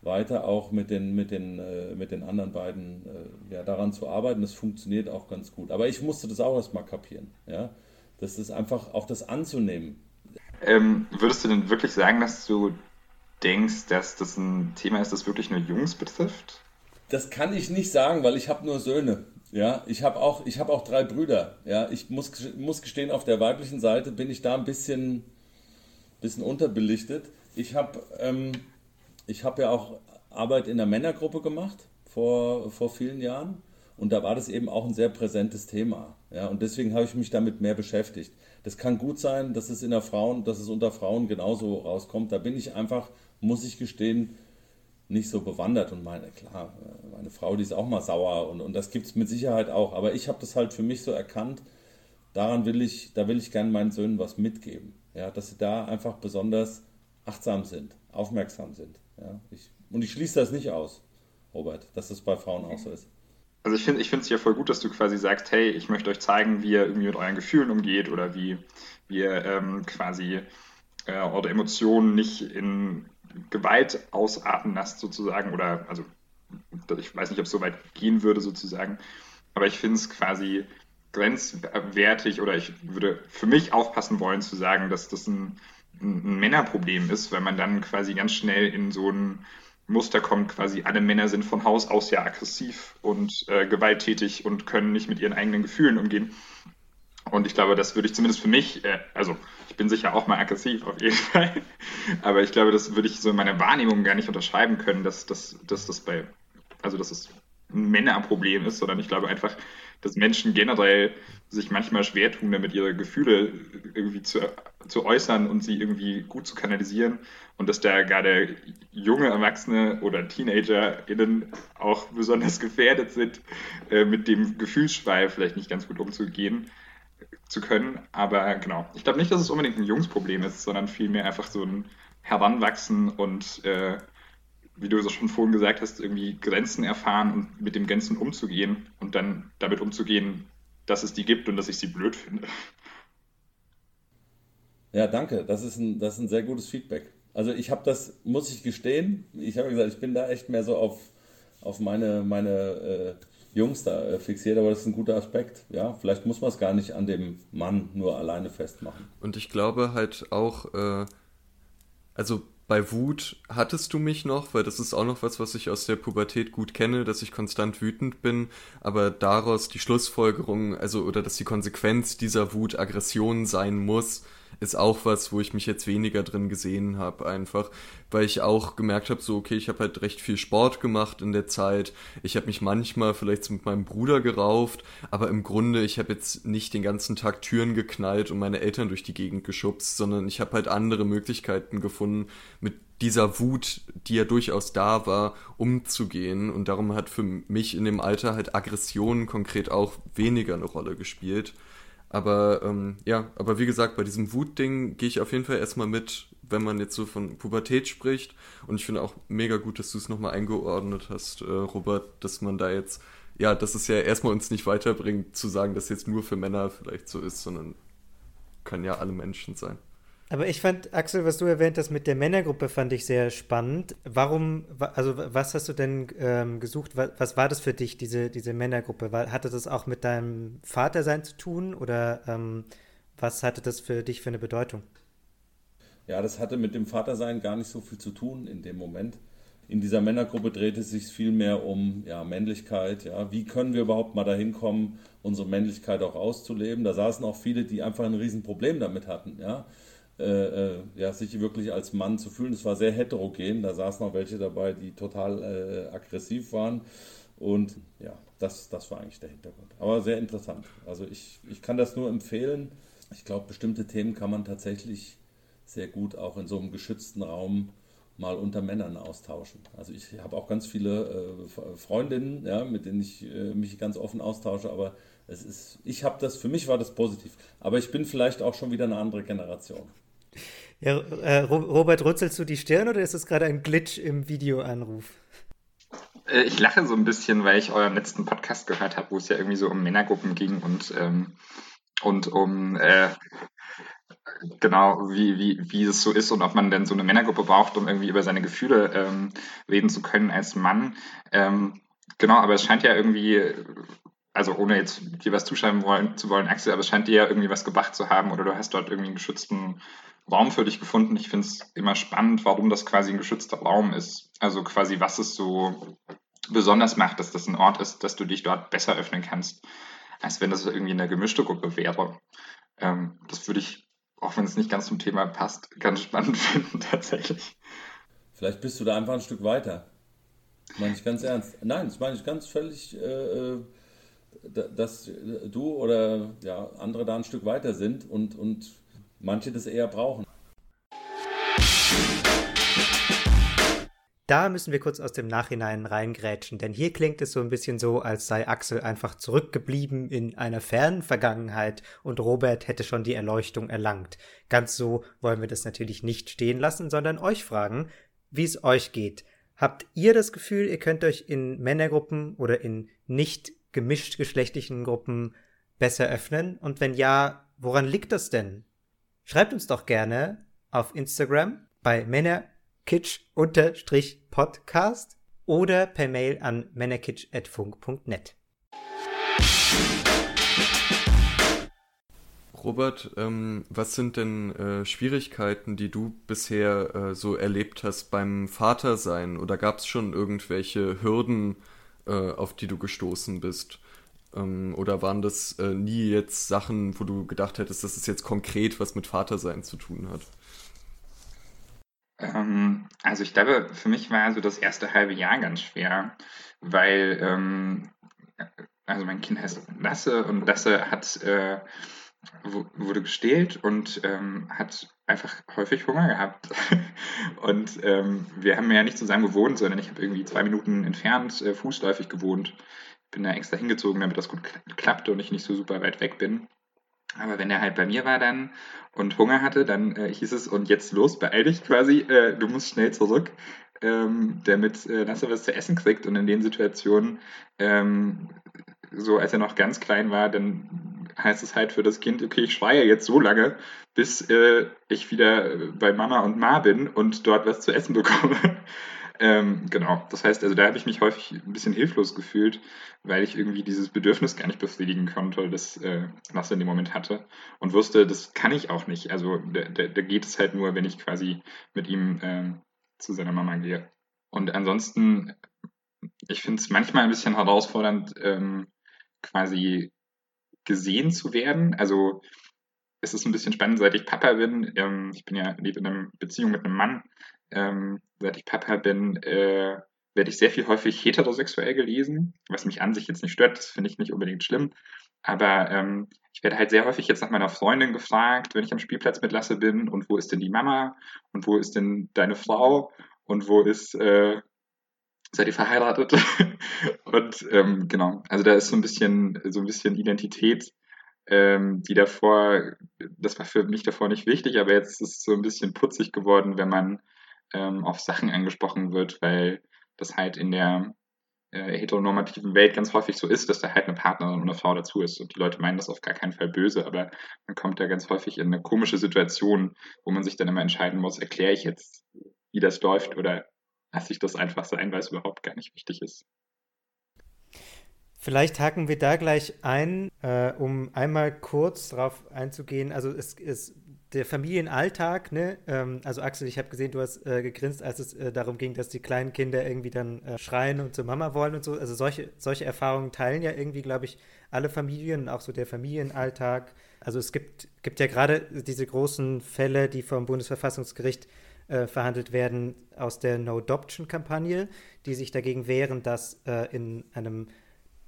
weiter auch mit den, mit den, äh, mit den anderen beiden äh, ja, daran zu arbeiten. Das funktioniert auch ganz gut. Aber ich musste das auch erstmal kapieren. Ja? Das ist einfach auch das anzunehmen. Ähm, würdest du denn wirklich sagen, dass du denkst, dass das ein Thema ist, das wirklich nur Jungs betrifft? Das kann ich nicht sagen, weil ich habe nur Söhne. Ja, ich habe auch, hab auch drei Brüder. Ja, ich muss, muss gestehen, auf der weiblichen Seite bin ich da ein bisschen, bisschen unterbelichtet. Ich habe ähm, hab ja auch Arbeit in der Männergruppe gemacht vor, vor vielen Jahren. Und da war das eben auch ein sehr präsentes Thema. Ja, und deswegen habe ich mich damit mehr beschäftigt. Das kann gut sein, dass es in der Frauen, dass es unter Frauen genauso rauskommt. Da bin ich einfach, muss ich gestehen, nicht so bewandert und meine, klar, meine Frau, die ist auch mal sauer und, und das gibt es mit Sicherheit auch. Aber ich habe das halt für mich so erkannt, daran will ich, da will ich gerne meinen Söhnen was mitgeben. Ja, dass sie da einfach besonders achtsam sind, aufmerksam sind. Ja, ich, und ich schließe das nicht aus, Robert, dass das bei Frauen auch so ist. Also ich finde ich es ja voll gut, dass du quasi sagst, hey, ich möchte euch zeigen, wie ihr irgendwie mit euren Gefühlen umgeht oder wie, wie ihr ähm, quasi äh, eure Emotionen nicht in Gewalt ausarten lasst sozusagen oder also ich weiß nicht, ob es so weit gehen würde sozusagen, aber ich finde es quasi grenzwertig oder ich würde für mich aufpassen wollen zu sagen, dass das ein, ein Männerproblem ist, weil man dann quasi ganz schnell in so ein Muster kommt, quasi alle Männer sind von Haus aus ja aggressiv und äh, gewalttätig und können nicht mit ihren eigenen Gefühlen umgehen. Und ich glaube, das würde ich zumindest für mich, äh, also ich bin sicher auch mal aggressiv auf jeden Fall, aber ich glaube, das würde ich so in meiner Wahrnehmung gar nicht unterschreiben können, dass, dass, dass das bei, also dass es ein Männerproblem ist, sondern ich glaube einfach, dass Menschen generell sich manchmal schwer tun, damit ihre Gefühle irgendwie zu, zu äußern und sie irgendwie gut zu kanalisieren. Und dass da gerade junge Erwachsene oder TeenagerInnen auch besonders gefährdet sind, äh, mit dem Gefühlsschwall vielleicht nicht ganz gut umzugehen zu können. Aber genau, ich glaube nicht, dass es unbedingt ein Jungsproblem ist, sondern vielmehr einfach so ein Heranwachsen und, äh, wie du es schon vorhin gesagt hast, irgendwie Grenzen erfahren und mit dem Grenzen umzugehen und dann damit umzugehen, dass es die gibt und dass ich sie blöd finde. Ja, danke. Das ist ein, das ist ein sehr gutes Feedback. Also ich habe das, muss ich gestehen, ich habe gesagt, ich bin da echt mehr so auf, auf meine, meine äh, Jungs da äh, fixiert, aber das ist ein guter Aspekt. Ja, vielleicht muss man es gar nicht an dem Mann nur alleine festmachen. Und ich glaube halt auch, äh, also bei Wut hattest du mich noch, weil das ist auch noch was, was ich aus der Pubertät gut kenne, dass ich konstant wütend bin, aber daraus die Schlussfolgerung, also oder dass die Konsequenz dieser Wut Aggression sein muss, ist auch was, wo ich mich jetzt weniger drin gesehen habe, einfach, weil ich auch gemerkt habe, so, okay, ich habe halt recht viel Sport gemacht in der Zeit. Ich habe mich manchmal vielleicht mit meinem Bruder gerauft, aber im Grunde, ich habe jetzt nicht den ganzen Tag Türen geknallt und meine Eltern durch die Gegend geschubst, sondern ich habe halt andere Möglichkeiten gefunden, mit dieser Wut, die ja durchaus da war, umzugehen. Und darum hat für mich in dem Alter halt Aggression konkret auch weniger eine Rolle gespielt. Aber ähm, ja, aber wie gesagt, bei diesem Wutding gehe ich auf jeden Fall erstmal mit, wenn man jetzt so von Pubertät spricht. Und ich finde auch mega gut, dass du es nochmal eingeordnet hast, äh, Robert, dass man da jetzt, ja, dass es ja erstmal uns nicht weiterbringt, zu sagen, dass jetzt nur für Männer vielleicht so ist, sondern können ja alle Menschen sein. Aber ich fand, Axel, was du erwähnt hast mit der Männergruppe, fand ich sehr spannend. Warum, also was hast du denn ähm, gesucht? Was, was, war das für dich, diese, diese Männergruppe? War, hatte das auch mit deinem Vatersein zu tun oder ähm, was hatte das für dich für eine Bedeutung? Ja, das hatte mit dem Vatersein gar nicht so viel zu tun in dem Moment. In dieser Männergruppe dreht es sich viel mehr um ja, Männlichkeit. Ja. Wie können wir überhaupt mal dahin kommen, unsere Männlichkeit auch auszuleben? Da saßen auch viele, die einfach ein Riesenproblem damit hatten. Ja. Äh, äh, ja, sich wirklich als Mann zu fühlen. Es war sehr heterogen. Da saßen auch welche dabei, die total äh, aggressiv waren. Und ja, das, das war eigentlich der Hintergrund. Aber sehr interessant. Also ich, ich kann das nur empfehlen. Ich glaube, bestimmte Themen kann man tatsächlich sehr gut auch in so einem geschützten Raum mal unter Männern austauschen. Also ich habe auch ganz viele äh, Freundinnen, ja, mit denen ich äh, mich ganz offen austausche, aber es ist, ich habe das, für mich war das positiv. Aber ich bin vielleicht auch schon wieder eine andere Generation. Ja, äh, Robert, rützelst du die Stirn oder ist das gerade ein Glitch im Videoanruf? Äh, ich lache so ein bisschen, weil ich euren letzten Podcast gehört habe, wo es ja irgendwie so um Männergruppen ging und, ähm, und um äh, genau, wie, wie, wie es so ist und ob man denn so eine Männergruppe braucht, um irgendwie über seine Gefühle ähm, reden zu können als Mann. Ähm, genau, aber es scheint ja irgendwie, also ohne jetzt dir was zuschreiben wollen, zu wollen, Axel, aber es scheint dir ja irgendwie was gebracht zu haben oder du hast dort irgendwie einen geschützten Raum für dich gefunden. Ich finde es immer spannend, warum das quasi ein geschützter Raum ist. Also quasi, was es so besonders macht, dass das ein Ort ist, dass du dich dort besser öffnen kannst, als wenn das irgendwie eine gemischte Gruppe wäre. Ähm, das würde ich auch wenn es nicht ganz zum Thema passt, ganz spannend finden tatsächlich. Vielleicht bist du da einfach ein Stück weiter. Meine ich ganz ernst. Nein, das meine ich ganz völlig, äh, äh dass du oder ja, andere da ein Stück weiter sind und, und manche das eher brauchen. Da müssen wir kurz aus dem Nachhinein reingrätschen, denn hier klingt es so ein bisschen so, als sei Axel einfach zurückgeblieben in einer fernen Vergangenheit und Robert hätte schon die Erleuchtung erlangt. Ganz so wollen wir das natürlich nicht stehen lassen, sondern euch fragen, wie es euch geht. Habt ihr das Gefühl, ihr könnt euch in Männergruppen oder in nicht gemischt geschlechtlichen Gruppen besser öffnen? Und wenn ja, woran liegt das denn? Schreibt uns doch gerne auf Instagram bei Männer kitsch-podcast oder per Mail an männerkitsch.funk.net. Robert, ähm, was sind denn äh, Schwierigkeiten, die du bisher äh, so erlebt hast beim Vatersein? Oder gab es schon irgendwelche Hürden, äh, auf die du gestoßen bist? Ähm, oder waren das äh, nie jetzt Sachen, wo du gedacht hättest, dass es jetzt konkret was mit Vatersein zu tun hat? Ähm, also ich glaube, für mich war so das erste halbe Jahr ganz schwer, weil ähm, also mein Kind heißt Lasse und Lasse hat äh, wurde gestählt und ähm, hat einfach häufig Hunger gehabt. und ähm, wir haben ja nicht zusammen gewohnt, sondern ich habe irgendwie zwei Minuten entfernt äh, fußläufig gewohnt. Bin da extra hingezogen, damit das gut klappt und ich nicht so super weit weg bin. Aber wenn er halt bei mir war dann und Hunger hatte, dann äh, hieß es, und jetzt los, beeil dich quasi, äh, du musst schnell zurück, ähm, damit äh, Nasser was zu essen kriegt. Und in den Situationen, ähm, so als er noch ganz klein war, dann heißt es halt für das Kind, okay, ich schreie jetzt so lange, bis äh, ich wieder bei Mama und Ma bin und dort was zu essen bekomme. Ähm, genau, das heißt, also da habe ich mich häufig ein bisschen hilflos gefühlt, weil ich irgendwie dieses Bedürfnis gar nicht befriedigen konnte, das äh, was er in dem Moment hatte und wusste, das kann ich auch nicht. Also da, da, da geht es halt nur, wenn ich quasi mit ihm ähm, zu seiner Mama gehe. Und ansonsten, ich finde es manchmal ein bisschen herausfordernd, ähm, quasi gesehen zu werden. Also es ist ein bisschen spannend, seit ich Papa bin. Ähm, ich bin ja lebe in einer Beziehung mit einem Mann ähm, seit ich Papa bin, äh, werde ich sehr viel häufig heterosexuell gelesen, was mich an sich jetzt nicht stört, das finde ich nicht unbedingt schlimm. Aber ähm, ich werde halt sehr häufig jetzt nach meiner Freundin gefragt, wenn ich am Spielplatz mit Lasse bin, und wo ist denn die Mama? Und wo ist denn deine Frau? Und wo ist, äh, seid ihr verheiratet? und ähm, genau, also da ist so ein bisschen, so ein bisschen Identität, ähm, die davor, das war für mich davor nicht wichtig, aber jetzt ist es so ein bisschen putzig geworden, wenn man ähm, auf Sachen angesprochen wird, weil das halt in der äh, heteronormativen Welt ganz häufig so ist, dass da halt eine Partnerin und eine Frau dazu ist. Und die Leute meinen das auf gar keinen Fall böse, aber man kommt da ganz häufig in eine komische Situation, wo man sich dann immer entscheiden muss, erkläre ich jetzt, wie das läuft oder lasse ich das einfach sein, weil es überhaupt gar nicht wichtig ist. Vielleicht haken wir da gleich ein, äh, um einmal kurz darauf einzugehen. Also es, es der Familienalltag, ne? Ähm, also Axel, ich habe gesehen, du hast äh, gegrinst, als es äh, darum ging, dass die kleinen Kinder irgendwie dann äh, schreien und zur Mama wollen und so. Also solche, solche Erfahrungen teilen ja irgendwie, glaube ich, alle Familien, auch so der Familienalltag. Also es gibt, gibt ja gerade diese großen Fälle, die vom Bundesverfassungsgericht äh, verhandelt werden aus der No-Adoption-Kampagne, die sich dagegen wehren, dass äh, in einem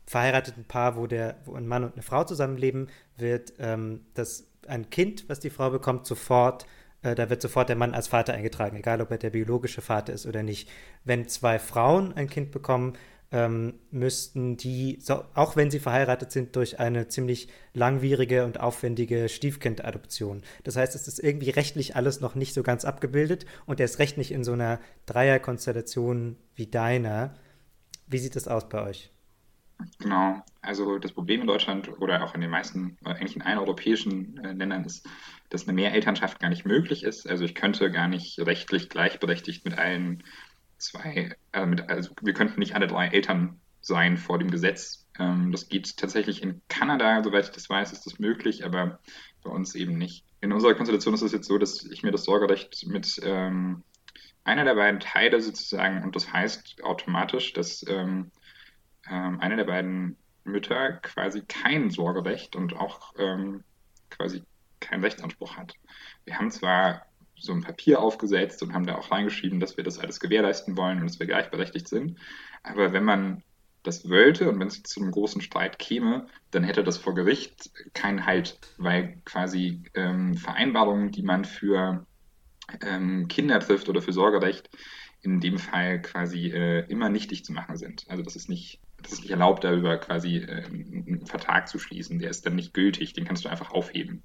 verheirateten Paar, wo, der, wo ein Mann und eine Frau zusammenleben, wird ähm, das ein Kind, was die Frau bekommt, sofort, äh, da wird sofort der Mann als Vater eingetragen, egal ob er der biologische Vater ist oder nicht. Wenn zwei Frauen ein Kind bekommen, ähm, müssten die, so, auch wenn sie verheiratet sind, durch eine ziemlich langwierige und aufwendige Stiefkindadoption. Das heißt, es ist irgendwie rechtlich alles noch nicht so ganz abgebildet und erst recht nicht in so einer Dreierkonstellation wie deiner. Wie sieht das aus bei euch? Genau. Also das Problem in Deutschland oder auch in den meisten, eigentlich in allen europäischen äh, Ländern ist, dass eine Mehrelternschaft gar nicht möglich ist. Also ich könnte gar nicht rechtlich gleichberechtigt mit allen zwei, äh, mit, also wir könnten nicht alle drei Eltern sein vor dem Gesetz. Ähm, das geht tatsächlich in Kanada, soweit ich das weiß, ist das möglich, aber bei uns eben nicht. In unserer Konstellation ist es jetzt so, dass ich mir das Sorgerecht mit ähm, einer der beiden Teile sozusagen, und das heißt automatisch, dass ähm, ähm, eine der beiden Mütter quasi kein Sorgerecht und auch ähm, quasi keinen Rechtsanspruch hat. Wir haben zwar so ein Papier aufgesetzt und haben da auch reingeschrieben, dass wir das alles gewährleisten wollen und dass wir gleichberechtigt sind. Aber wenn man das wollte und wenn es zu einem großen Streit käme, dann hätte das vor Gericht keinen Halt, weil quasi ähm, Vereinbarungen, die man für ähm, Kinder trifft oder für Sorgerecht, in dem Fall quasi äh, immer nichtig zu machen sind. Also das ist nicht das ist nicht erlaubt, darüber quasi äh, einen Vertrag zu schließen. Der ist dann nicht gültig, den kannst du einfach aufheben.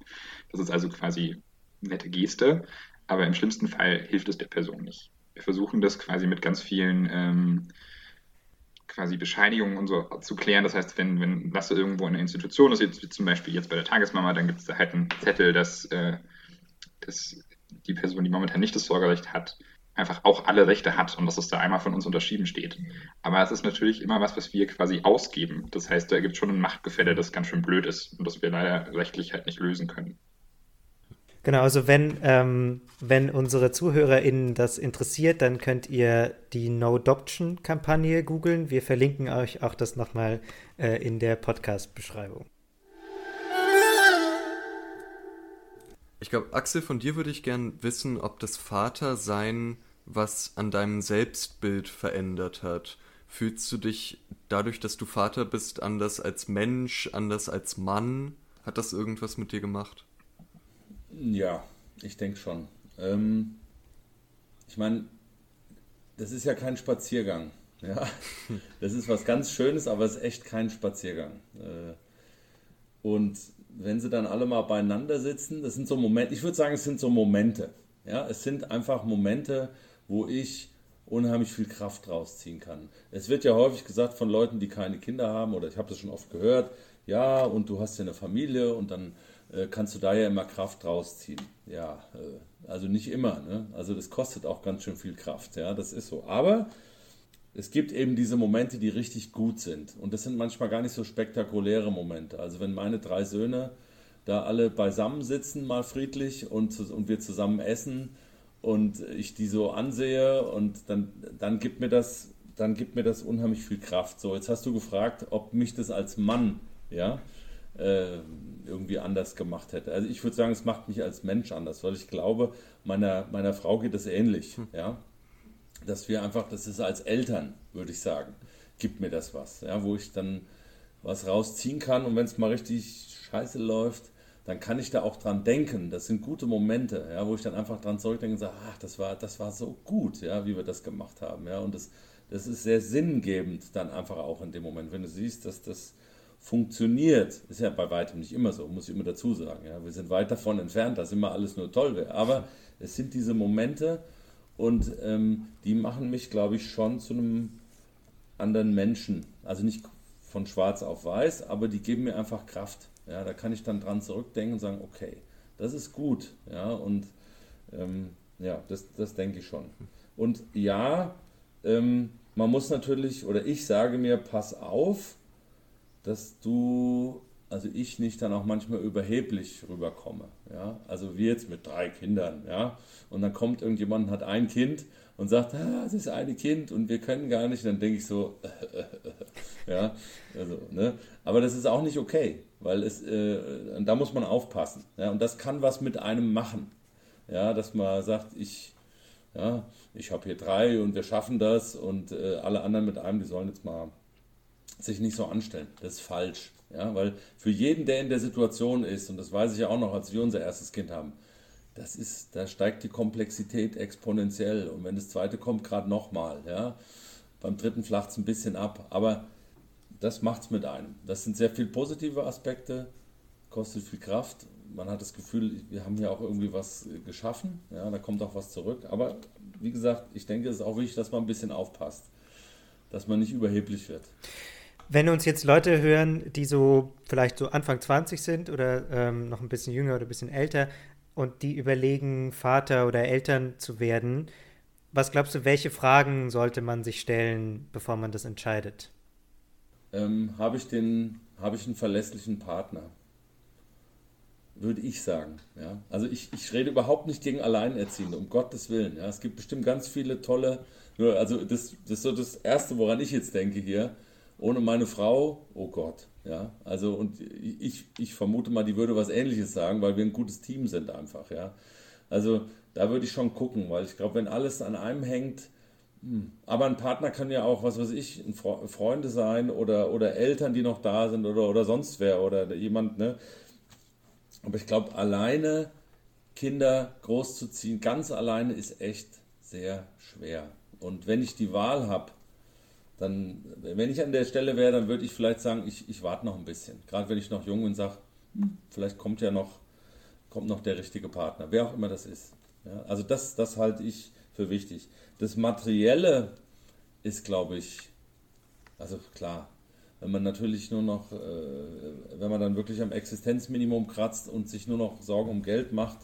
Das ist also quasi nette Geste, aber im schlimmsten Fall hilft es der Person nicht. Wir versuchen das quasi mit ganz vielen ähm, quasi Bescheinigungen und so zu klären. Das heißt, wenn, wenn Lasse irgendwo in einer Institution ist, jetzt, wie zum Beispiel jetzt bei der Tagesmama, dann gibt es da halt einen Zettel, dass, äh, dass die Person, die momentan nicht das Sorgerecht hat, einfach auch alle Rechte hat und dass es da einmal von uns unterschieden steht. Aber es ist natürlich immer was, was wir quasi ausgeben. Das heißt, da gibt es schon ein Machtgefälle, das ganz schön blöd ist und das wir leider rechtlich halt nicht lösen können. Genau, also wenn, ähm, wenn unsere ZuhörerInnen das interessiert, dann könnt ihr die No-Adoption-Kampagne googeln. Wir verlinken euch auch das nochmal äh, in der Podcast-Beschreibung. Ich glaube, Axel, von dir würde ich gern wissen, ob das Vatersein was an deinem Selbstbild verändert hat. Fühlst du dich dadurch, dass du Vater bist, anders als Mensch, anders als Mann? Hat das irgendwas mit dir gemacht? Ja, ich denke schon. Ähm, ich meine, das ist ja kein Spaziergang. Ja, das ist was ganz Schönes, aber es ist echt kein Spaziergang. Äh, und wenn sie dann alle mal beieinander sitzen, das sind so Momente, ich würde sagen, es sind so Momente. Ja, es sind einfach Momente, wo ich unheimlich viel Kraft rausziehen kann. Es wird ja häufig gesagt von Leuten, die keine Kinder haben, oder ich habe das schon oft gehört, ja, und du hast ja eine Familie und dann äh, kannst du da ja immer Kraft rausziehen. Ja, äh, also nicht immer. Ne? Also das kostet auch ganz schön viel Kraft. Ja, das ist so. Aber es gibt eben diese Momente, die richtig gut sind. Und das sind manchmal gar nicht so spektakuläre Momente. Also wenn meine drei Söhne da alle beisammen sitzen, mal friedlich und, und wir zusammen essen und ich die so ansehe und dann, dann gibt mir das, dann gibt mir das unheimlich viel Kraft. So, jetzt hast du gefragt, ob mich das als Mann, ja, äh, irgendwie anders gemacht hätte. Also ich würde sagen, es macht mich als Mensch anders, weil ich glaube, meiner, meiner Frau geht es ähnlich, hm. ja dass wir einfach, das ist als Eltern, würde ich sagen, gibt mir das was, ja, wo ich dann was rausziehen kann und wenn es mal richtig scheiße läuft, dann kann ich da auch dran denken. Das sind gute Momente, ja, wo ich dann einfach dran zurückdenke und sage, ach, das war, das war so gut, ja, wie wir das gemacht haben, ja, und das, das ist sehr sinngebend dann einfach auch in dem Moment, wenn du siehst, dass das funktioniert. Ist ja bei weitem nicht immer so, muss ich immer dazu sagen, ja, wir sind weit davon entfernt, dass immer alles nur toll wäre, aber es sind diese Momente, und ähm, die machen mich, glaube ich, schon zu einem anderen Menschen. Also nicht von schwarz auf weiß, aber die geben mir einfach Kraft. Ja, da kann ich dann dran zurückdenken und sagen, okay, das ist gut. Ja, und ähm, ja, das, das denke ich schon. Und ja, ähm, man muss natürlich, oder ich sage mir, pass auf, dass du also ich nicht dann auch manchmal überheblich rüberkomme. Ja? Also wir jetzt mit drei Kindern, ja, und dann kommt irgendjemand, hat ein Kind und sagt, ah, das ist ein Kind und wir können gar nicht, dann denke ich so, ja, also, ne? Aber das ist auch nicht okay, weil es, äh, da muss man aufpassen. Ja? Und das kann was mit einem machen. Ja, dass man sagt, ich, ja, ich habe hier drei und wir schaffen das und äh, alle anderen mit einem, die sollen jetzt mal sich nicht so anstellen. Das ist falsch. Ja, weil für jeden, der in der Situation ist, und das weiß ich ja auch noch, als wir unser erstes Kind haben, das ist, da steigt die Komplexität exponentiell. Und wenn das zweite kommt, gerade nochmal. Ja. Beim dritten flacht es ein bisschen ab. Aber das macht es mit einem. Das sind sehr viele positive Aspekte, kostet viel Kraft. Man hat das Gefühl, wir haben hier auch irgendwie was geschaffen. Ja, da kommt auch was zurück. Aber wie gesagt, ich denke, es ist auch wichtig, dass man ein bisschen aufpasst, dass man nicht überheblich wird. Wenn uns jetzt Leute hören, die so vielleicht so Anfang 20 sind oder ähm, noch ein bisschen jünger oder ein bisschen älter und die überlegen, Vater oder Eltern zu werden, was glaubst du, welche Fragen sollte man sich stellen, bevor man das entscheidet? Ähm, Habe ich, hab ich einen verlässlichen Partner? Würde ich sagen. Ja? Also ich, ich rede überhaupt nicht gegen Alleinerziehende, um Gottes Willen. Ja? Es gibt bestimmt ganz viele tolle, also das, das ist so das Erste, woran ich jetzt denke hier ohne meine Frau, oh Gott, ja, also und ich, ich vermute mal, die würde was ähnliches sagen, weil wir ein gutes Team sind einfach, ja. Also da würde ich schon gucken, weil ich glaube, wenn alles an einem hängt, hm, aber ein Partner kann ja auch, was weiß ich, Freunde sein oder, oder Eltern, die noch da sind oder, oder sonst wer oder jemand, ne. Aber ich glaube, alleine Kinder großzuziehen, ganz alleine ist echt sehr schwer. Und wenn ich die Wahl habe, dann, wenn ich an der Stelle wäre, dann würde ich vielleicht sagen, ich, ich warte noch ein bisschen. Gerade wenn ich noch jung bin und sage, vielleicht kommt ja noch, kommt noch der richtige Partner, wer auch immer das ist. Ja, also das, das halte ich für wichtig. Das Materielle ist, glaube ich, also klar, wenn man natürlich nur noch, äh, wenn man dann wirklich am Existenzminimum kratzt und sich nur noch Sorgen um Geld macht,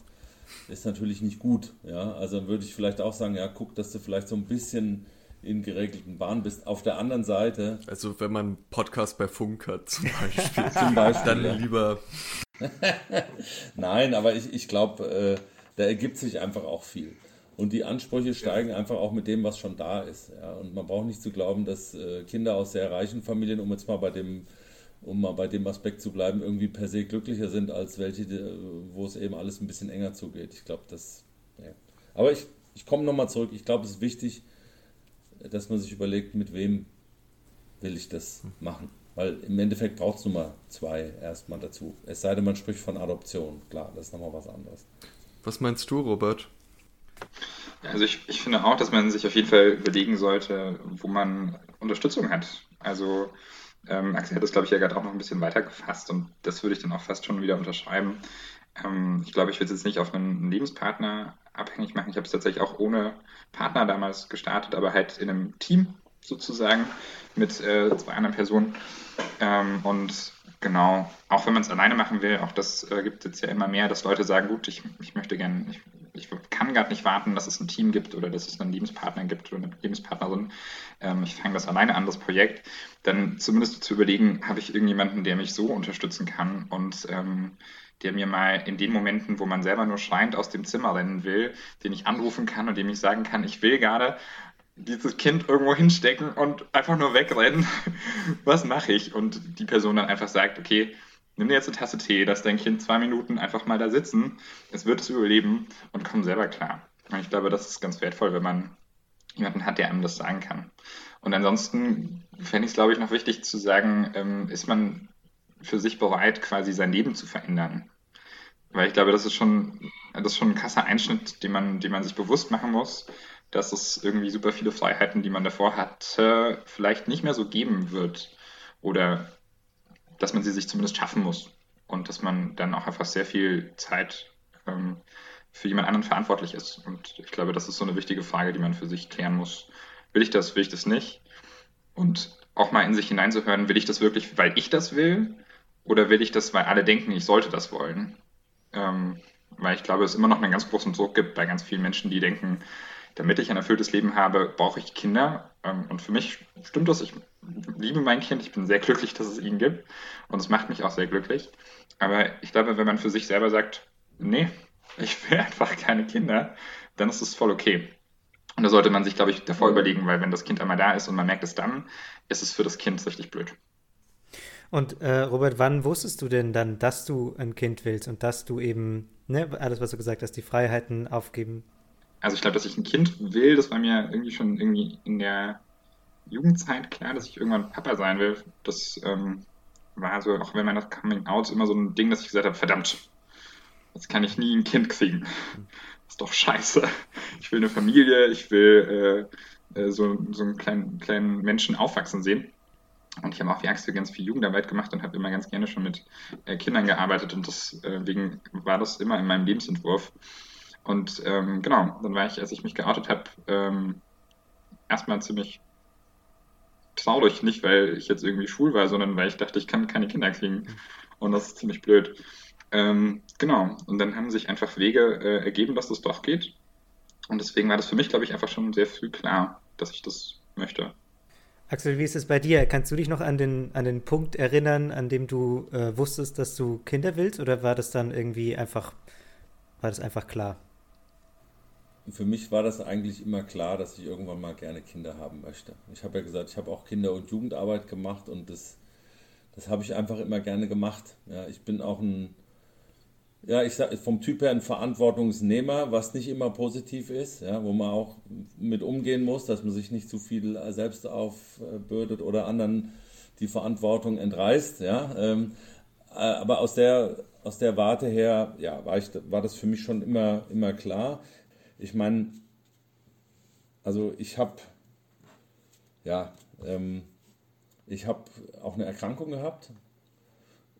ist natürlich nicht gut. Ja, also würde ich vielleicht auch sagen, ja, guck, dass du vielleicht so ein bisschen in geregelten Bahnen bist. Auf der anderen Seite. Also wenn man einen Podcast bei Funk hat zum Beispiel, zum Beispiel dann ja. lieber. Nein, aber ich, ich glaube, äh, da ergibt sich einfach auch viel. Und die Ansprüche steigen einfach auch mit dem, was schon da ist. Ja? Und man braucht nicht zu glauben, dass äh, Kinder aus sehr reichen Familien, um jetzt mal bei dem, um mal bei dem Aspekt zu bleiben, irgendwie per se glücklicher sind als welche, die, wo es eben alles ein bisschen enger zugeht. Ich glaube, das. Ja. Aber ich, ich komme nochmal zurück. Ich glaube, es ist wichtig, dass man sich überlegt, mit wem will ich das machen. Weil im Endeffekt braucht es nur mal zwei erstmal dazu. Es sei denn, man spricht von Adoption. Klar, das ist nochmal was anderes. Was meinst du, Robert? Also ich, ich finde auch, dass man sich auf jeden Fall überlegen sollte, wo man Unterstützung hat. Also ähm, Axel hat das, glaube ich, ja gerade auch noch ein bisschen weiter gefasst und das würde ich dann auch fast schon wieder unterschreiben. Ähm, ich glaube, ich würde es jetzt nicht auf einen Lebenspartner abhängig machen. Ich habe es tatsächlich auch ohne Partner damals gestartet, aber halt in einem Team sozusagen mit äh, zwei anderen Personen. Ähm, und genau, auch wenn man es alleine machen will, auch das äh, gibt es jetzt ja immer mehr, dass Leute sagen, gut, ich, ich möchte gerne, ich, ich kann gerade nicht warten, dass es ein Team gibt oder dass es einen Lebenspartner gibt oder eine Lebenspartnerin. Ähm, ich fange das alleine an, das Projekt. Dann zumindest zu überlegen, habe ich irgendjemanden, der mich so unterstützen kann und ähm, der mir mal in den Momenten, wo man selber nur schreiend aus dem Zimmer rennen will, den ich anrufen kann und dem ich sagen kann, ich will gerade dieses Kind irgendwo hinstecken und einfach nur wegrennen. Was mache ich? Und die Person dann einfach sagt, okay, nimm dir jetzt eine Tasse Tee, lass dein Kind zwei Minuten einfach mal da sitzen, es wird es überleben und komm selber klar. Und ich glaube, das ist ganz wertvoll, wenn man jemanden hat, der einem das sagen kann. Und ansonsten fände ich es, glaube ich, noch wichtig zu sagen, ähm, ist man für sich bereit, quasi sein Leben zu verändern. Weil ich glaube, das ist schon, das ist schon ein krasser Einschnitt, den man, den man sich bewusst machen muss, dass es irgendwie super viele Freiheiten, die man davor hatte, vielleicht nicht mehr so geben wird. Oder dass man sie sich zumindest schaffen muss. Und dass man dann auch einfach sehr viel Zeit ähm, für jemand anderen verantwortlich ist. Und ich glaube, das ist so eine wichtige Frage, die man für sich klären muss. Will ich das, will ich das nicht? Und auch mal in sich hineinzuhören, will ich das wirklich, weil ich das will? Oder will ich das, weil alle denken, ich sollte das wollen? Ähm, weil ich glaube, es immer noch einen ganz großen Druck gibt bei ganz vielen Menschen, die denken, damit ich ein erfülltes Leben habe, brauche ich Kinder. Ähm, und für mich stimmt das. Ich liebe mein Kind. Ich bin sehr glücklich, dass es ihn gibt. Und es macht mich auch sehr glücklich. Aber ich glaube, wenn man für sich selber sagt, nee, ich will einfach keine Kinder, dann ist es voll okay. Und da sollte man sich, glaube ich, davor überlegen, weil wenn das Kind einmal da ist und man merkt es dann, ist es für das Kind richtig blöd. Und äh, Robert, wann wusstest du denn dann, dass du ein Kind willst und dass du eben, ne, alles, was du gesagt hast, die Freiheiten aufgeben? Also ich glaube, dass ich ein Kind will, das war mir irgendwie schon irgendwie in der Jugendzeit klar, dass ich irgendwann Papa sein will. Das ähm, war so, auch wenn man das Coming Out immer so ein Ding, dass ich gesagt habe, verdammt, jetzt kann ich nie ein Kind kriegen. Das ist doch scheiße. Ich will eine Familie, ich will äh, äh so, so einen kleinen, kleinen Menschen aufwachsen sehen. Und ich habe auch wie Axel ganz viel Jugendarbeit gemacht und habe immer ganz gerne schon mit äh, Kindern gearbeitet und deswegen äh, war das immer in meinem Lebensentwurf. Und ähm, genau, dann war ich, als ich mich geoutet habe, ähm, erstmal ziemlich traurig, nicht weil ich jetzt irgendwie schwul war, sondern weil ich dachte, ich kann keine Kinder kriegen. Und das ist ziemlich blöd. Ähm, genau, und dann haben sich einfach Wege äh, ergeben, dass das doch geht. Und deswegen war das für mich, glaube ich, einfach schon sehr früh klar, dass ich das möchte. Axel, wie ist es bei dir? Kannst du dich noch an den, an den Punkt erinnern, an dem du äh, wusstest, dass du Kinder willst? Oder war das dann irgendwie einfach, war das einfach klar? Für mich war das eigentlich immer klar, dass ich irgendwann mal gerne Kinder haben möchte. Ich habe ja gesagt, ich habe auch Kinder- und Jugendarbeit gemacht und das, das habe ich einfach immer gerne gemacht. Ja, ich bin auch ein, ja, ich sage vom Typ her ein Verantwortungsnehmer, was nicht immer positiv ist, ja, wo man auch mit umgehen muss, dass man sich nicht zu viel selbst aufbürdet oder anderen die Verantwortung entreißt, ja. Ähm, äh, aber aus der, aus der Warte her, ja, war, ich, war das für mich schon immer, immer klar. Ich meine, also ich habe, ja, ähm, ich habe auch eine Erkrankung gehabt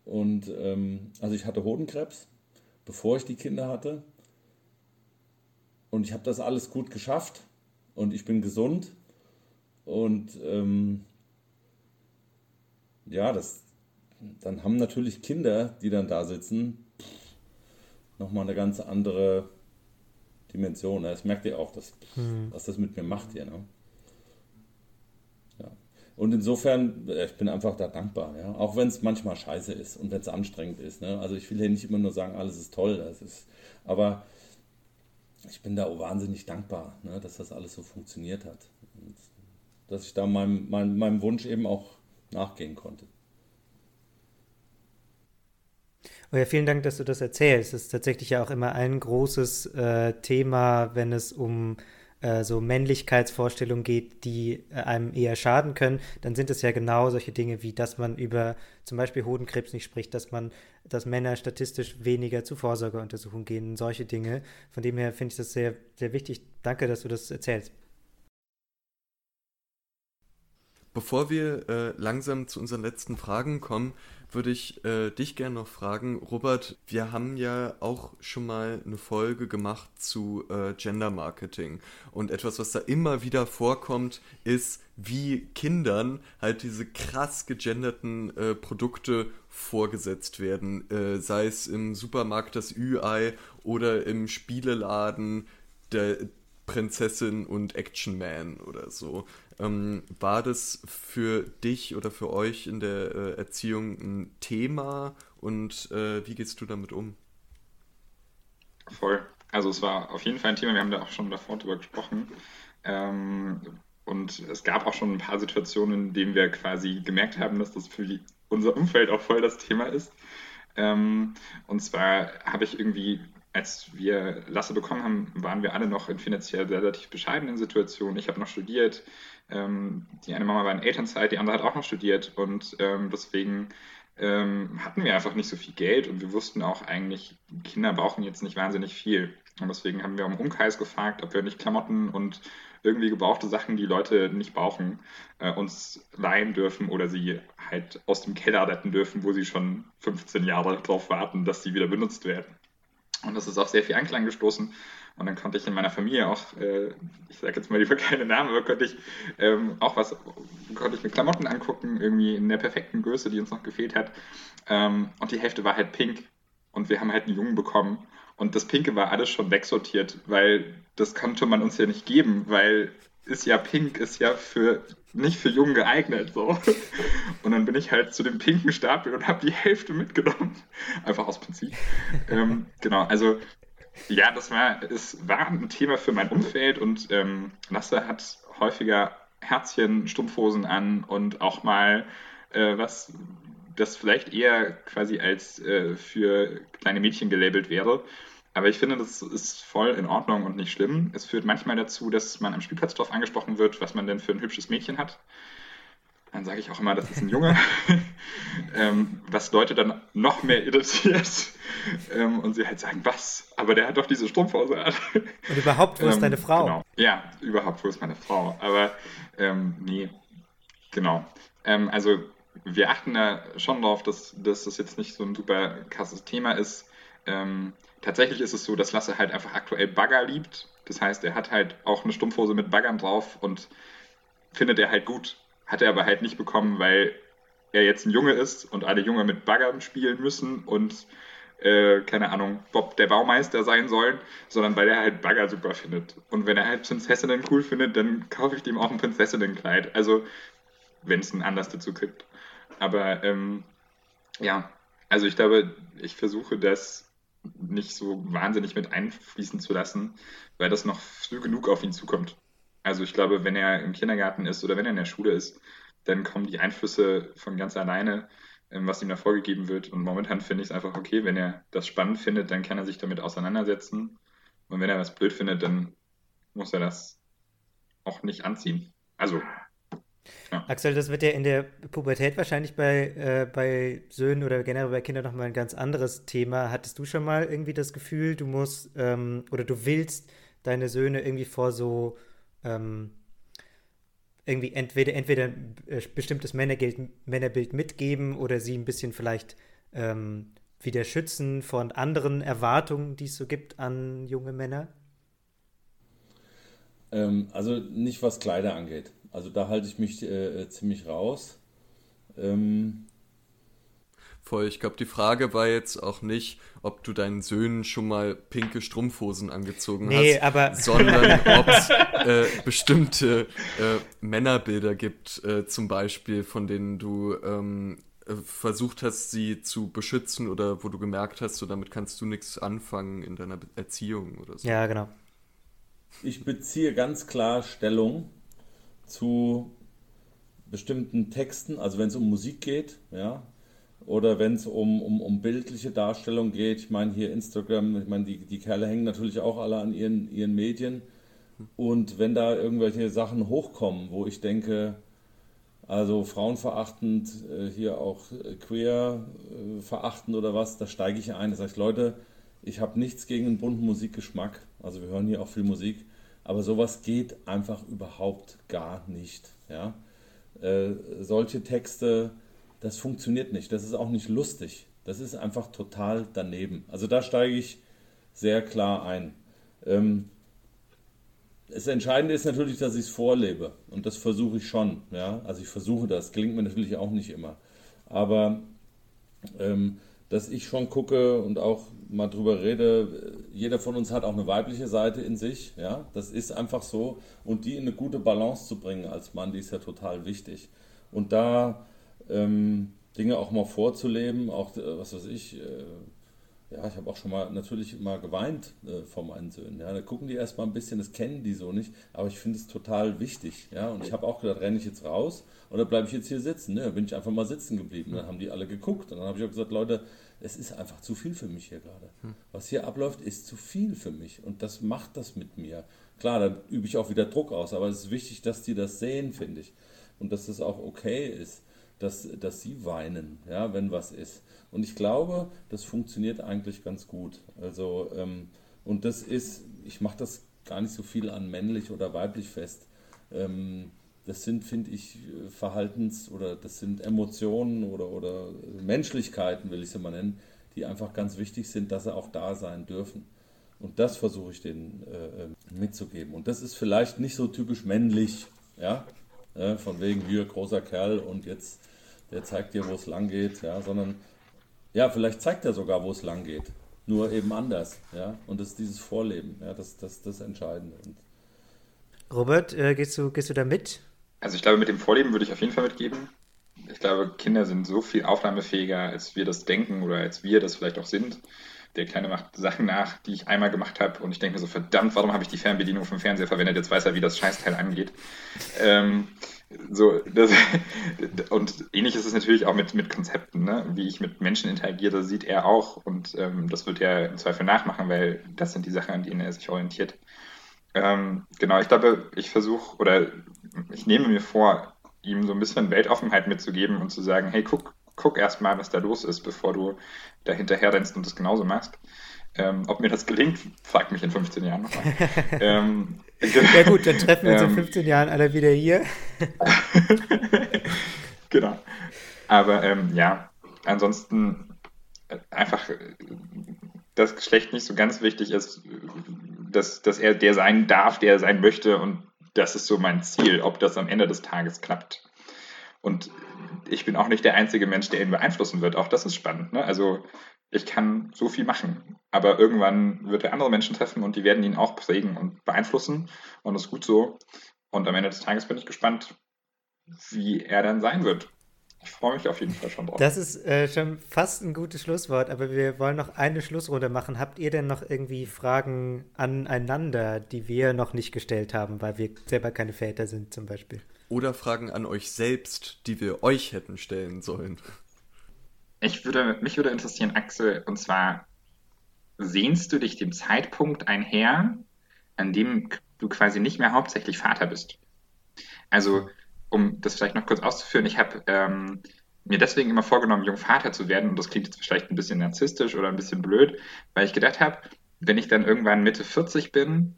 und ähm, also ich hatte Hodenkrebs bevor ich die Kinder hatte. Und ich habe das alles gut geschafft und ich bin gesund. Und ähm, ja, das, dann haben natürlich Kinder, die dann da sitzen, nochmal eine ganz andere Dimension. Das merkt ihr auch, dass, hm. was das mit mir macht hier. Ne? Und insofern, äh, ich bin einfach da dankbar, ja. Auch wenn es manchmal scheiße ist und wenn es anstrengend ist. Ne? Also ich will hier nicht immer nur sagen, alles ist toll. Das ist, aber ich bin da wahnsinnig dankbar, ne, dass das alles so funktioniert hat. Und dass ich da meinem, meinem, meinem Wunsch eben auch nachgehen konnte. Oh ja, vielen Dank, dass du das erzählst. Das ist tatsächlich ja auch immer ein großes äh, Thema, wenn es um äh, so Männlichkeitsvorstellungen geht, die äh, einem eher schaden können, dann sind es ja genau solche Dinge wie, dass man über zum Beispiel Hodenkrebs nicht spricht, dass man, dass Männer statistisch weniger zu Vorsorgeuntersuchungen gehen, solche Dinge. Von dem her finde ich das sehr, sehr wichtig. Danke, dass du das erzählst. Bevor wir äh, langsam zu unseren letzten Fragen kommen, würde ich äh, dich gerne noch fragen, Robert, wir haben ja auch schon mal eine Folge gemacht zu äh, Gender Marketing. Und etwas, was da immer wieder vorkommt, ist, wie Kindern halt diese krass gegenderten äh, Produkte vorgesetzt werden. Äh, sei es im Supermarkt das Ü-Ei oder im Spieleladen der Prinzessin und Action Man oder so. Ähm, war das für dich oder für euch in der äh, Erziehung ein Thema und äh, wie gehst du damit um? Voll. Also es war auf jeden Fall ein Thema, wir haben da auch schon davor drüber gesprochen. Ähm, und es gab auch schon ein paar Situationen, in denen wir quasi gemerkt haben, dass das für die, unser Umfeld auch voll das Thema ist. Ähm, und zwar habe ich irgendwie als wir Lasse bekommen haben, waren wir alle noch in finanziell relativ bescheidenen Situationen. Ich habe noch studiert. Ähm, die eine Mama war in Elternzeit, die andere hat auch noch studiert. Und ähm, deswegen ähm, hatten wir einfach nicht so viel Geld und wir wussten auch eigentlich, Kinder brauchen jetzt nicht wahnsinnig viel. Und deswegen haben wir um Umkreis gefragt, ob wir nicht Klamotten und irgendwie gebrauchte Sachen, die Leute nicht brauchen, äh, uns leihen dürfen oder sie halt aus dem Keller retten dürfen, wo sie schon 15 Jahre darauf warten, dass sie wieder benutzt werden. Und das ist auch sehr viel Anklang gestoßen. Und dann konnte ich in meiner Familie auch, äh, ich sage jetzt mal lieber keine Namen, aber konnte ich ähm, auch was, konnte ich mir Klamotten angucken, irgendwie in der perfekten Größe, die uns noch gefehlt hat. Ähm, und die Hälfte war halt pink. und wir haben halt einen Jungen bekommen. Und das Pinke war alles schon wegsortiert, weil das konnte man uns ja nicht geben, weil ist ja pink, ist ja für nicht für Jungen geeignet. So. Und dann bin ich halt zu dem pinken Stapel und habe die Hälfte mitgenommen. Einfach aus Prinzip. ähm, genau, also ja, das war, es war ein Thema für mein Umfeld und ähm, Lasse hat häufiger Herzchen, Stumpfhosen an und auch mal äh, was, das vielleicht eher quasi als äh, für kleine Mädchen gelabelt wäre. Aber ich finde, das ist voll in Ordnung und nicht schlimm. Es führt manchmal dazu, dass man am Spielplatz darauf angesprochen wird, was man denn für ein hübsches Mädchen hat. Dann sage ich auch immer, das ist ein Junge, ähm, was Leute dann noch mehr irritiert ähm, und sie halt sagen, was? Aber der hat doch diese Strumpfhose an. Und überhaupt, wo ist ähm, deine Frau? Genau. Ja, überhaupt, wo ist meine Frau? Aber ähm, nee, genau. Ähm, also wir achten da schon darauf, dass, dass das jetzt nicht so ein super krasses Thema ist. Ähm, tatsächlich ist es so, dass Lasse halt einfach aktuell Bagger liebt. Das heißt, er hat halt auch eine Stumpfhose mit Baggern drauf und findet er halt gut. Hat er aber halt nicht bekommen, weil er jetzt ein Junge ist und alle Junge mit Baggern spielen müssen und äh, keine Ahnung, Bob der Baumeister sein sollen, sondern weil er halt Bagger super findet. Und wenn er halt Prinzessinnen cool findet, dann kaufe ich dem auch ein Prinzessinnenkleid. Also, wenn es einen Anlass dazu gibt. Aber ähm, ja, also ich glaube, ich versuche das nicht so wahnsinnig mit einfließen zu lassen, weil das noch früh genug auf ihn zukommt. Also ich glaube, wenn er im Kindergarten ist oder wenn er in der Schule ist, dann kommen die Einflüsse von ganz alleine, ähm, was ihm da vorgegeben wird. Und momentan finde ich es einfach okay, wenn er das spannend findet, dann kann er sich damit auseinandersetzen. Und wenn er was blöd findet, dann muss er das auch nicht anziehen. Also ja. Axel, das wird ja in der Pubertät wahrscheinlich bei, äh, bei Söhnen oder generell bei Kindern nochmal ein ganz anderes Thema. Hattest du schon mal irgendwie das Gefühl, du musst ähm, oder du willst deine Söhne irgendwie vor so ähm, irgendwie entweder, entweder ein äh, bestimmtes Männerbild, Männerbild mitgeben oder sie ein bisschen vielleicht ähm, wieder schützen von anderen Erwartungen, die es so gibt an junge Männer? Ähm, also nicht was Kleider angeht. Also da halte ich mich äh, ziemlich raus. Ähm, Voll, ich glaube, die Frage war jetzt auch nicht, ob du deinen Söhnen schon mal pinke Strumpfhosen angezogen nee, hast, aber sondern ob es äh, bestimmte äh, Männerbilder gibt, äh, zum Beispiel, von denen du ähm, äh, versucht hast, sie zu beschützen oder wo du gemerkt hast, so damit kannst du nichts anfangen in deiner Erziehung oder so. Ja, genau. Ich beziehe ganz klar Stellung zu bestimmten Texten, also wenn es um Musik geht, ja, oder wenn es um, um, um bildliche Darstellung geht. Ich meine, hier Instagram, ich meine, die, die Kerle hängen natürlich auch alle an ihren, ihren Medien. Und wenn da irgendwelche Sachen hochkommen, wo ich denke, also frauenverachtend, äh, hier auch queer äh, verachtend oder was, da steige ich ein. Da sage ich, Leute, ich habe nichts gegen einen bunten Musikgeschmack. Also wir hören hier auch viel Musik. Aber sowas geht einfach überhaupt gar nicht. Ja? Äh, solche Texte, das funktioniert nicht. Das ist auch nicht lustig. Das ist einfach total daneben. Also da steige ich sehr klar ein. Ähm, das Entscheidende ist natürlich, dass ich es vorlebe. Und das versuche ich schon. Ja? Also ich versuche das. Klingt mir natürlich auch nicht immer. Aber ähm, dass ich schon gucke und auch mal drüber rede, jeder von uns hat auch eine weibliche Seite in sich, ja, das ist einfach so. Und die in eine gute Balance zu bringen als Mann, die ist ja total wichtig. Und da ähm, Dinge auch mal vorzuleben, auch äh, was weiß ich, äh, ja, ich habe auch schon mal natürlich mal geweint äh, vor meinen Söhnen. Ja, da gucken die erstmal ein bisschen, das kennen die so nicht, aber ich finde es total wichtig. Ja, und ich habe auch gedacht, renne ich jetzt raus oder bleibe ich jetzt hier sitzen? Ne, da bin ich einfach mal sitzen geblieben. Dann haben die alle geguckt und dann habe ich auch gesagt, Leute, es ist einfach zu viel für mich hier gerade. Hm. Was hier abläuft, ist zu viel für mich und das macht das mit mir. Klar, dann übe ich auch wieder Druck aus, aber es ist wichtig, dass die das sehen, finde ich. Und dass das auch okay ist, dass, dass sie weinen, ja, wenn was ist. Und ich glaube, das funktioniert eigentlich ganz gut. Also, ähm, und das ist, ich mache das gar nicht so viel an männlich oder weiblich fest. Ähm, das sind, finde ich, Verhaltens- oder das sind Emotionen oder, oder Menschlichkeiten, will ich sie mal nennen, die einfach ganz wichtig sind, dass sie auch da sein dürfen. Und das versuche ich denen äh, mitzugeben. Und das ist vielleicht nicht so typisch männlich, ja, äh, von wegen hier großer Kerl und jetzt der zeigt dir, wo es lang geht, ja, sondern ja, vielleicht zeigt er sogar, wo es lang geht. Nur eben anders, ja. Und das ist dieses Vorleben, ja, das, das, das Entscheidende. Und Robert, äh, gehst, du, gehst du da mit? Also ich glaube, mit dem Vorleben würde ich auf jeden Fall mitgeben. Ich glaube, Kinder sind so viel aufnahmefähiger, als wir das denken oder als wir das vielleicht auch sind. Der Kleine macht Sachen nach, die ich einmal gemacht habe und ich denke mir so, verdammt, warum habe ich die Fernbedienung vom Fernseher verwendet? Jetzt weiß er, wie das Scheißteil angeht. Ähm, so, das, und ähnlich ist es natürlich auch mit, mit Konzepten, ne? wie ich mit Menschen interagiere, das sieht er auch und ähm, das wird er im Zweifel nachmachen, weil das sind die Sachen, an denen er sich orientiert. Ähm, genau, ich glaube, ich versuche oder ich nehme mir vor, ihm so ein bisschen Weltoffenheit mitzugeben und zu sagen, hey, guck, guck erst mal, was da los ist, bevor du da hinterher rennst und das genauso machst. Ähm, ob mir das gelingt, fragt mich in 15 Jahren nochmal. ähm, ja gut, dann treffen wir uns in 15 ähm, Jahren alle wieder hier. genau. Aber ähm, ja, ansonsten äh, einfach, äh, das Geschlecht nicht so ganz wichtig ist, dass, dass er der sein darf, der er sein möchte und das ist so mein Ziel, ob das am Ende des Tages klappt. Und ich bin auch nicht der einzige Mensch, der ihn beeinflussen wird. Auch das ist spannend. Ne? Also ich kann so viel machen, aber irgendwann wird er andere Menschen treffen und die werden ihn auch prägen und beeinflussen und das ist gut so. Und am Ende des Tages bin ich gespannt, wie er dann sein wird. Ich freue mich auf jeden Fall schon drauf. Das ist äh, schon fast ein gutes Schlusswort, aber wir wollen noch eine Schlussrunde machen. Habt ihr denn noch irgendwie Fragen aneinander, die wir noch nicht gestellt haben, weil wir selber keine Väter sind zum Beispiel? Oder Fragen an euch selbst, die wir euch hätten stellen sollen. Ich würde, mich würde interessieren, Axel, und zwar, sehnst du dich dem Zeitpunkt einher, an dem du quasi nicht mehr hauptsächlich Vater bist? Also, um das vielleicht noch kurz auszuführen, ich habe ähm, mir deswegen immer vorgenommen, Jungvater zu werden, und das klingt jetzt vielleicht ein bisschen narzisstisch oder ein bisschen blöd, weil ich gedacht habe, wenn ich dann irgendwann Mitte 40 bin,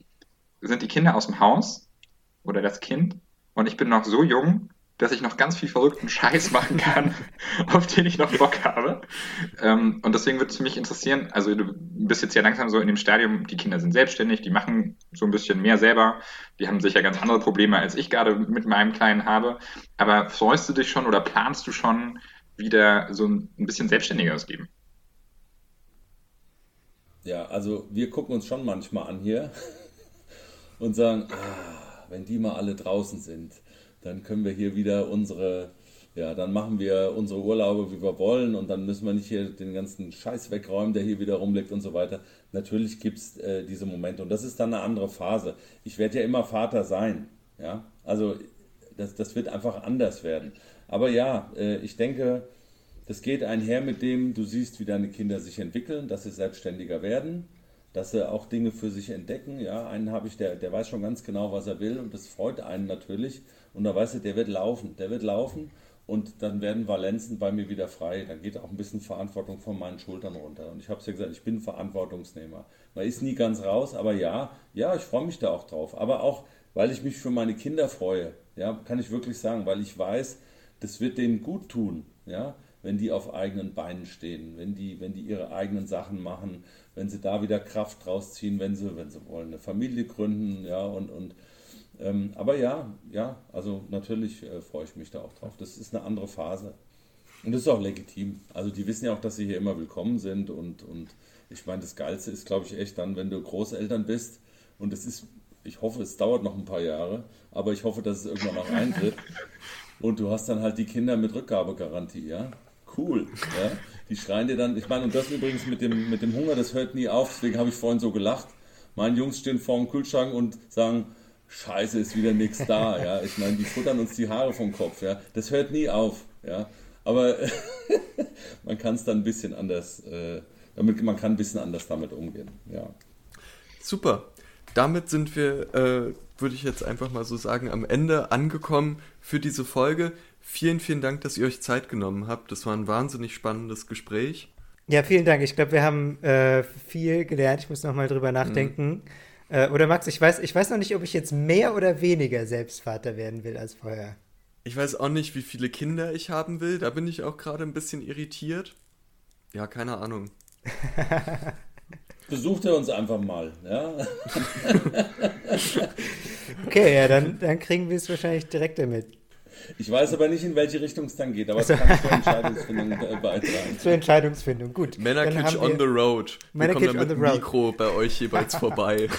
sind die Kinder aus dem Haus oder das Kind und ich bin noch so jung, dass ich noch ganz viel verrückten Scheiß machen kann, auf den ich noch Bock habe. Ähm, und deswegen würde es mich interessieren, also du bist jetzt ja langsam so in dem Stadium, die Kinder sind selbstständig, die machen so ein bisschen mehr selber, die haben sicher ganz andere Probleme, als ich gerade mit meinem Kleinen habe. Aber freust du dich schon oder planst du schon wieder so ein bisschen selbstständiger ausgeben? Ja, also wir gucken uns schon manchmal an hier und sagen, ah, wenn die mal alle draußen sind dann können wir hier wieder unsere, ja, dann machen wir unsere Urlaube, wie wir wollen und dann müssen wir nicht hier den ganzen Scheiß wegräumen, der hier wieder rumliegt und so weiter. Natürlich gibt es äh, diese Momente und das ist dann eine andere Phase. Ich werde ja immer Vater sein, ja, also das, das wird einfach anders werden. Aber ja, äh, ich denke, das geht einher mit dem, du siehst, wie deine Kinder sich entwickeln, dass sie selbstständiger werden dass sie auch Dinge für sich entdecken. Ja, einen habe ich, der, der weiß schon ganz genau, was er will und das freut einen natürlich. Und da weißt du, der wird laufen, der wird laufen und dann werden Valenzen bei mir wieder frei. Dann geht auch ein bisschen Verantwortung von meinen Schultern runter. Und ich habe es ja gesagt, ich bin Verantwortungsnehmer. Man ist nie ganz raus, aber ja, ja, ich freue mich da auch drauf. Aber auch, weil ich mich für meine Kinder freue, ja, kann ich wirklich sagen, weil ich weiß, das wird denen gut tun, ja, wenn die auf eigenen Beinen stehen, wenn die, wenn die ihre eigenen Sachen machen, wenn sie da wieder Kraft draus ziehen, wenn sie, wenn sie wollen, eine Familie gründen, ja, und, und ähm, aber ja, ja, also natürlich äh, freue ich mich da auch drauf. Das ist eine andere Phase. Und das ist auch legitim. Also die wissen ja auch, dass sie hier immer willkommen sind und, und ich meine, das Geilste ist, glaube ich, echt dann, wenn du Großeltern bist und es ist, ich hoffe, es dauert noch ein paar Jahre, aber ich hoffe, dass es irgendwann auch eintritt und du hast dann halt die Kinder mit Rückgabegarantie, ja. Cool, ja. Die schreien dir dann, ich meine, und das übrigens mit dem, mit dem Hunger, das hört nie auf, deswegen habe ich vorhin so gelacht. Meine Jungs stehen vor dem Kühlschrank und sagen, Scheiße, ist wieder nichts da, ja. Ich meine, die futtern uns die Haare vom Kopf, ja. Das hört nie auf, ja. Aber man kann es dann ein bisschen anders, äh, damit, man kann ein bisschen anders damit umgehen, ja. Super. Damit sind wir, äh, würde ich jetzt einfach mal so sagen, am Ende angekommen für diese Folge. Vielen, vielen Dank, dass ihr euch Zeit genommen habt. Das war ein wahnsinnig spannendes Gespräch. Ja, vielen Dank. Ich glaube, wir haben äh, viel gelernt. Ich muss nochmal drüber nachdenken. Mhm. Äh, oder Max, ich weiß, ich weiß noch nicht, ob ich jetzt mehr oder weniger Selbstvater werden will als vorher. Ich weiß auch nicht, wie viele Kinder ich haben will. Da bin ich auch gerade ein bisschen irritiert. Ja, keine Ahnung. Besucht er uns einfach mal, ja? okay, ja, dann, dann kriegen wir es wahrscheinlich direkt damit. Ich weiß aber nicht, in welche Richtung es dann geht, aber es kann zur Entscheidungsfindung beitragen. Zur Entscheidungsfindung, gut. Männerkitsch on the road. Wir kommen dann mit dem Mikro bei euch jeweils vorbei.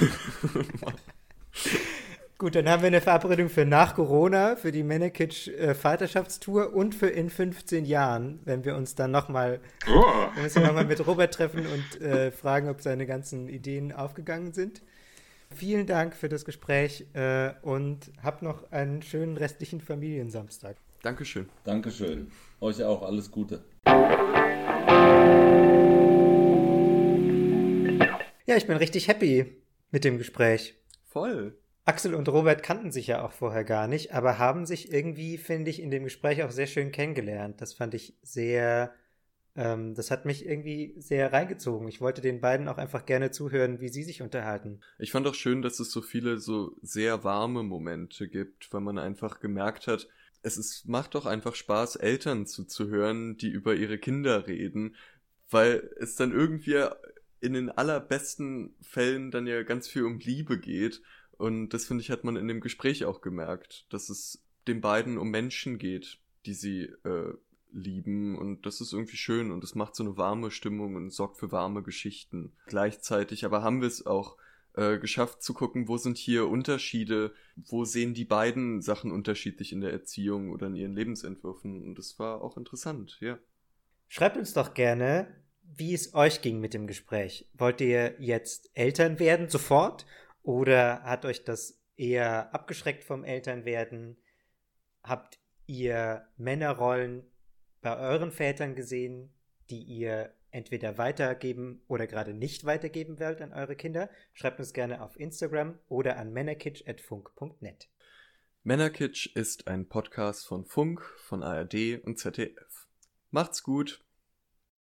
Gut, dann haben wir eine Verabredung für nach Corona, für die Männerkitsch äh, Vaterschaftstour und für in 15 Jahren, wenn wir uns dann nochmal oh. noch mit Robert treffen und äh, fragen, ob seine ganzen Ideen aufgegangen sind. Vielen Dank für das Gespräch äh, und habt noch einen schönen restlichen Familiensamstag. Dankeschön. Dankeschön. Euch auch alles Gute. Ja, ich bin richtig happy mit dem Gespräch. Voll. Axel und Robert kannten sich ja auch vorher gar nicht, aber haben sich irgendwie, finde ich, in dem Gespräch auch sehr schön kennengelernt. Das fand ich sehr, ähm, das hat mich irgendwie sehr reingezogen. Ich wollte den beiden auch einfach gerne zuhören, wie sie sich unterhalten. Ich fand auch schön, dass es so viele so sehr warme Momente gibt, weil man einfach gemerkt hat, es ist, macht doch einfach Spaß, Eltern zuzuhören, die über ihre Kinder reden, weil es dann irgendwie in den allerbesten Fällen dann ja ganz viel um Liebe geht und das finde ich, hat man in dem Gespräch auch gemerkt, dass es den beiden um Menschen geht, die sie äh, lieben. Und das ist irgendwie schön und es macht so eine warme Stimmung und sorgt für warme Geschichten. Gleichzeitig aber haben wir es auch äh, geschafft zu gucken, wo sind hier Unterschiede, wo sehen die beiden Sachen unterschiedlich in der Erziehung oder in ihren Lebensentwürfen. Und das war auch interessant, ja. Schreibt uns doch gerne, wie es euch ging mit dem Gespräch. Wollt ihr jetzt Eltern werden sofort oder hat euch das eher abgeschreckt vom Elternwerden? Habt ihr Männerrollen bei euren Vätern gesehen, die ihr entweder weitergeben oder gerade nicht weitergeben wollt an eure Kinder? Schreibt uns gerne auf Instagram oder an männerkitsch.funk.net. Männerkitsch ist ein Podcast von Funk, von ARD und ZDF. Macht's gut!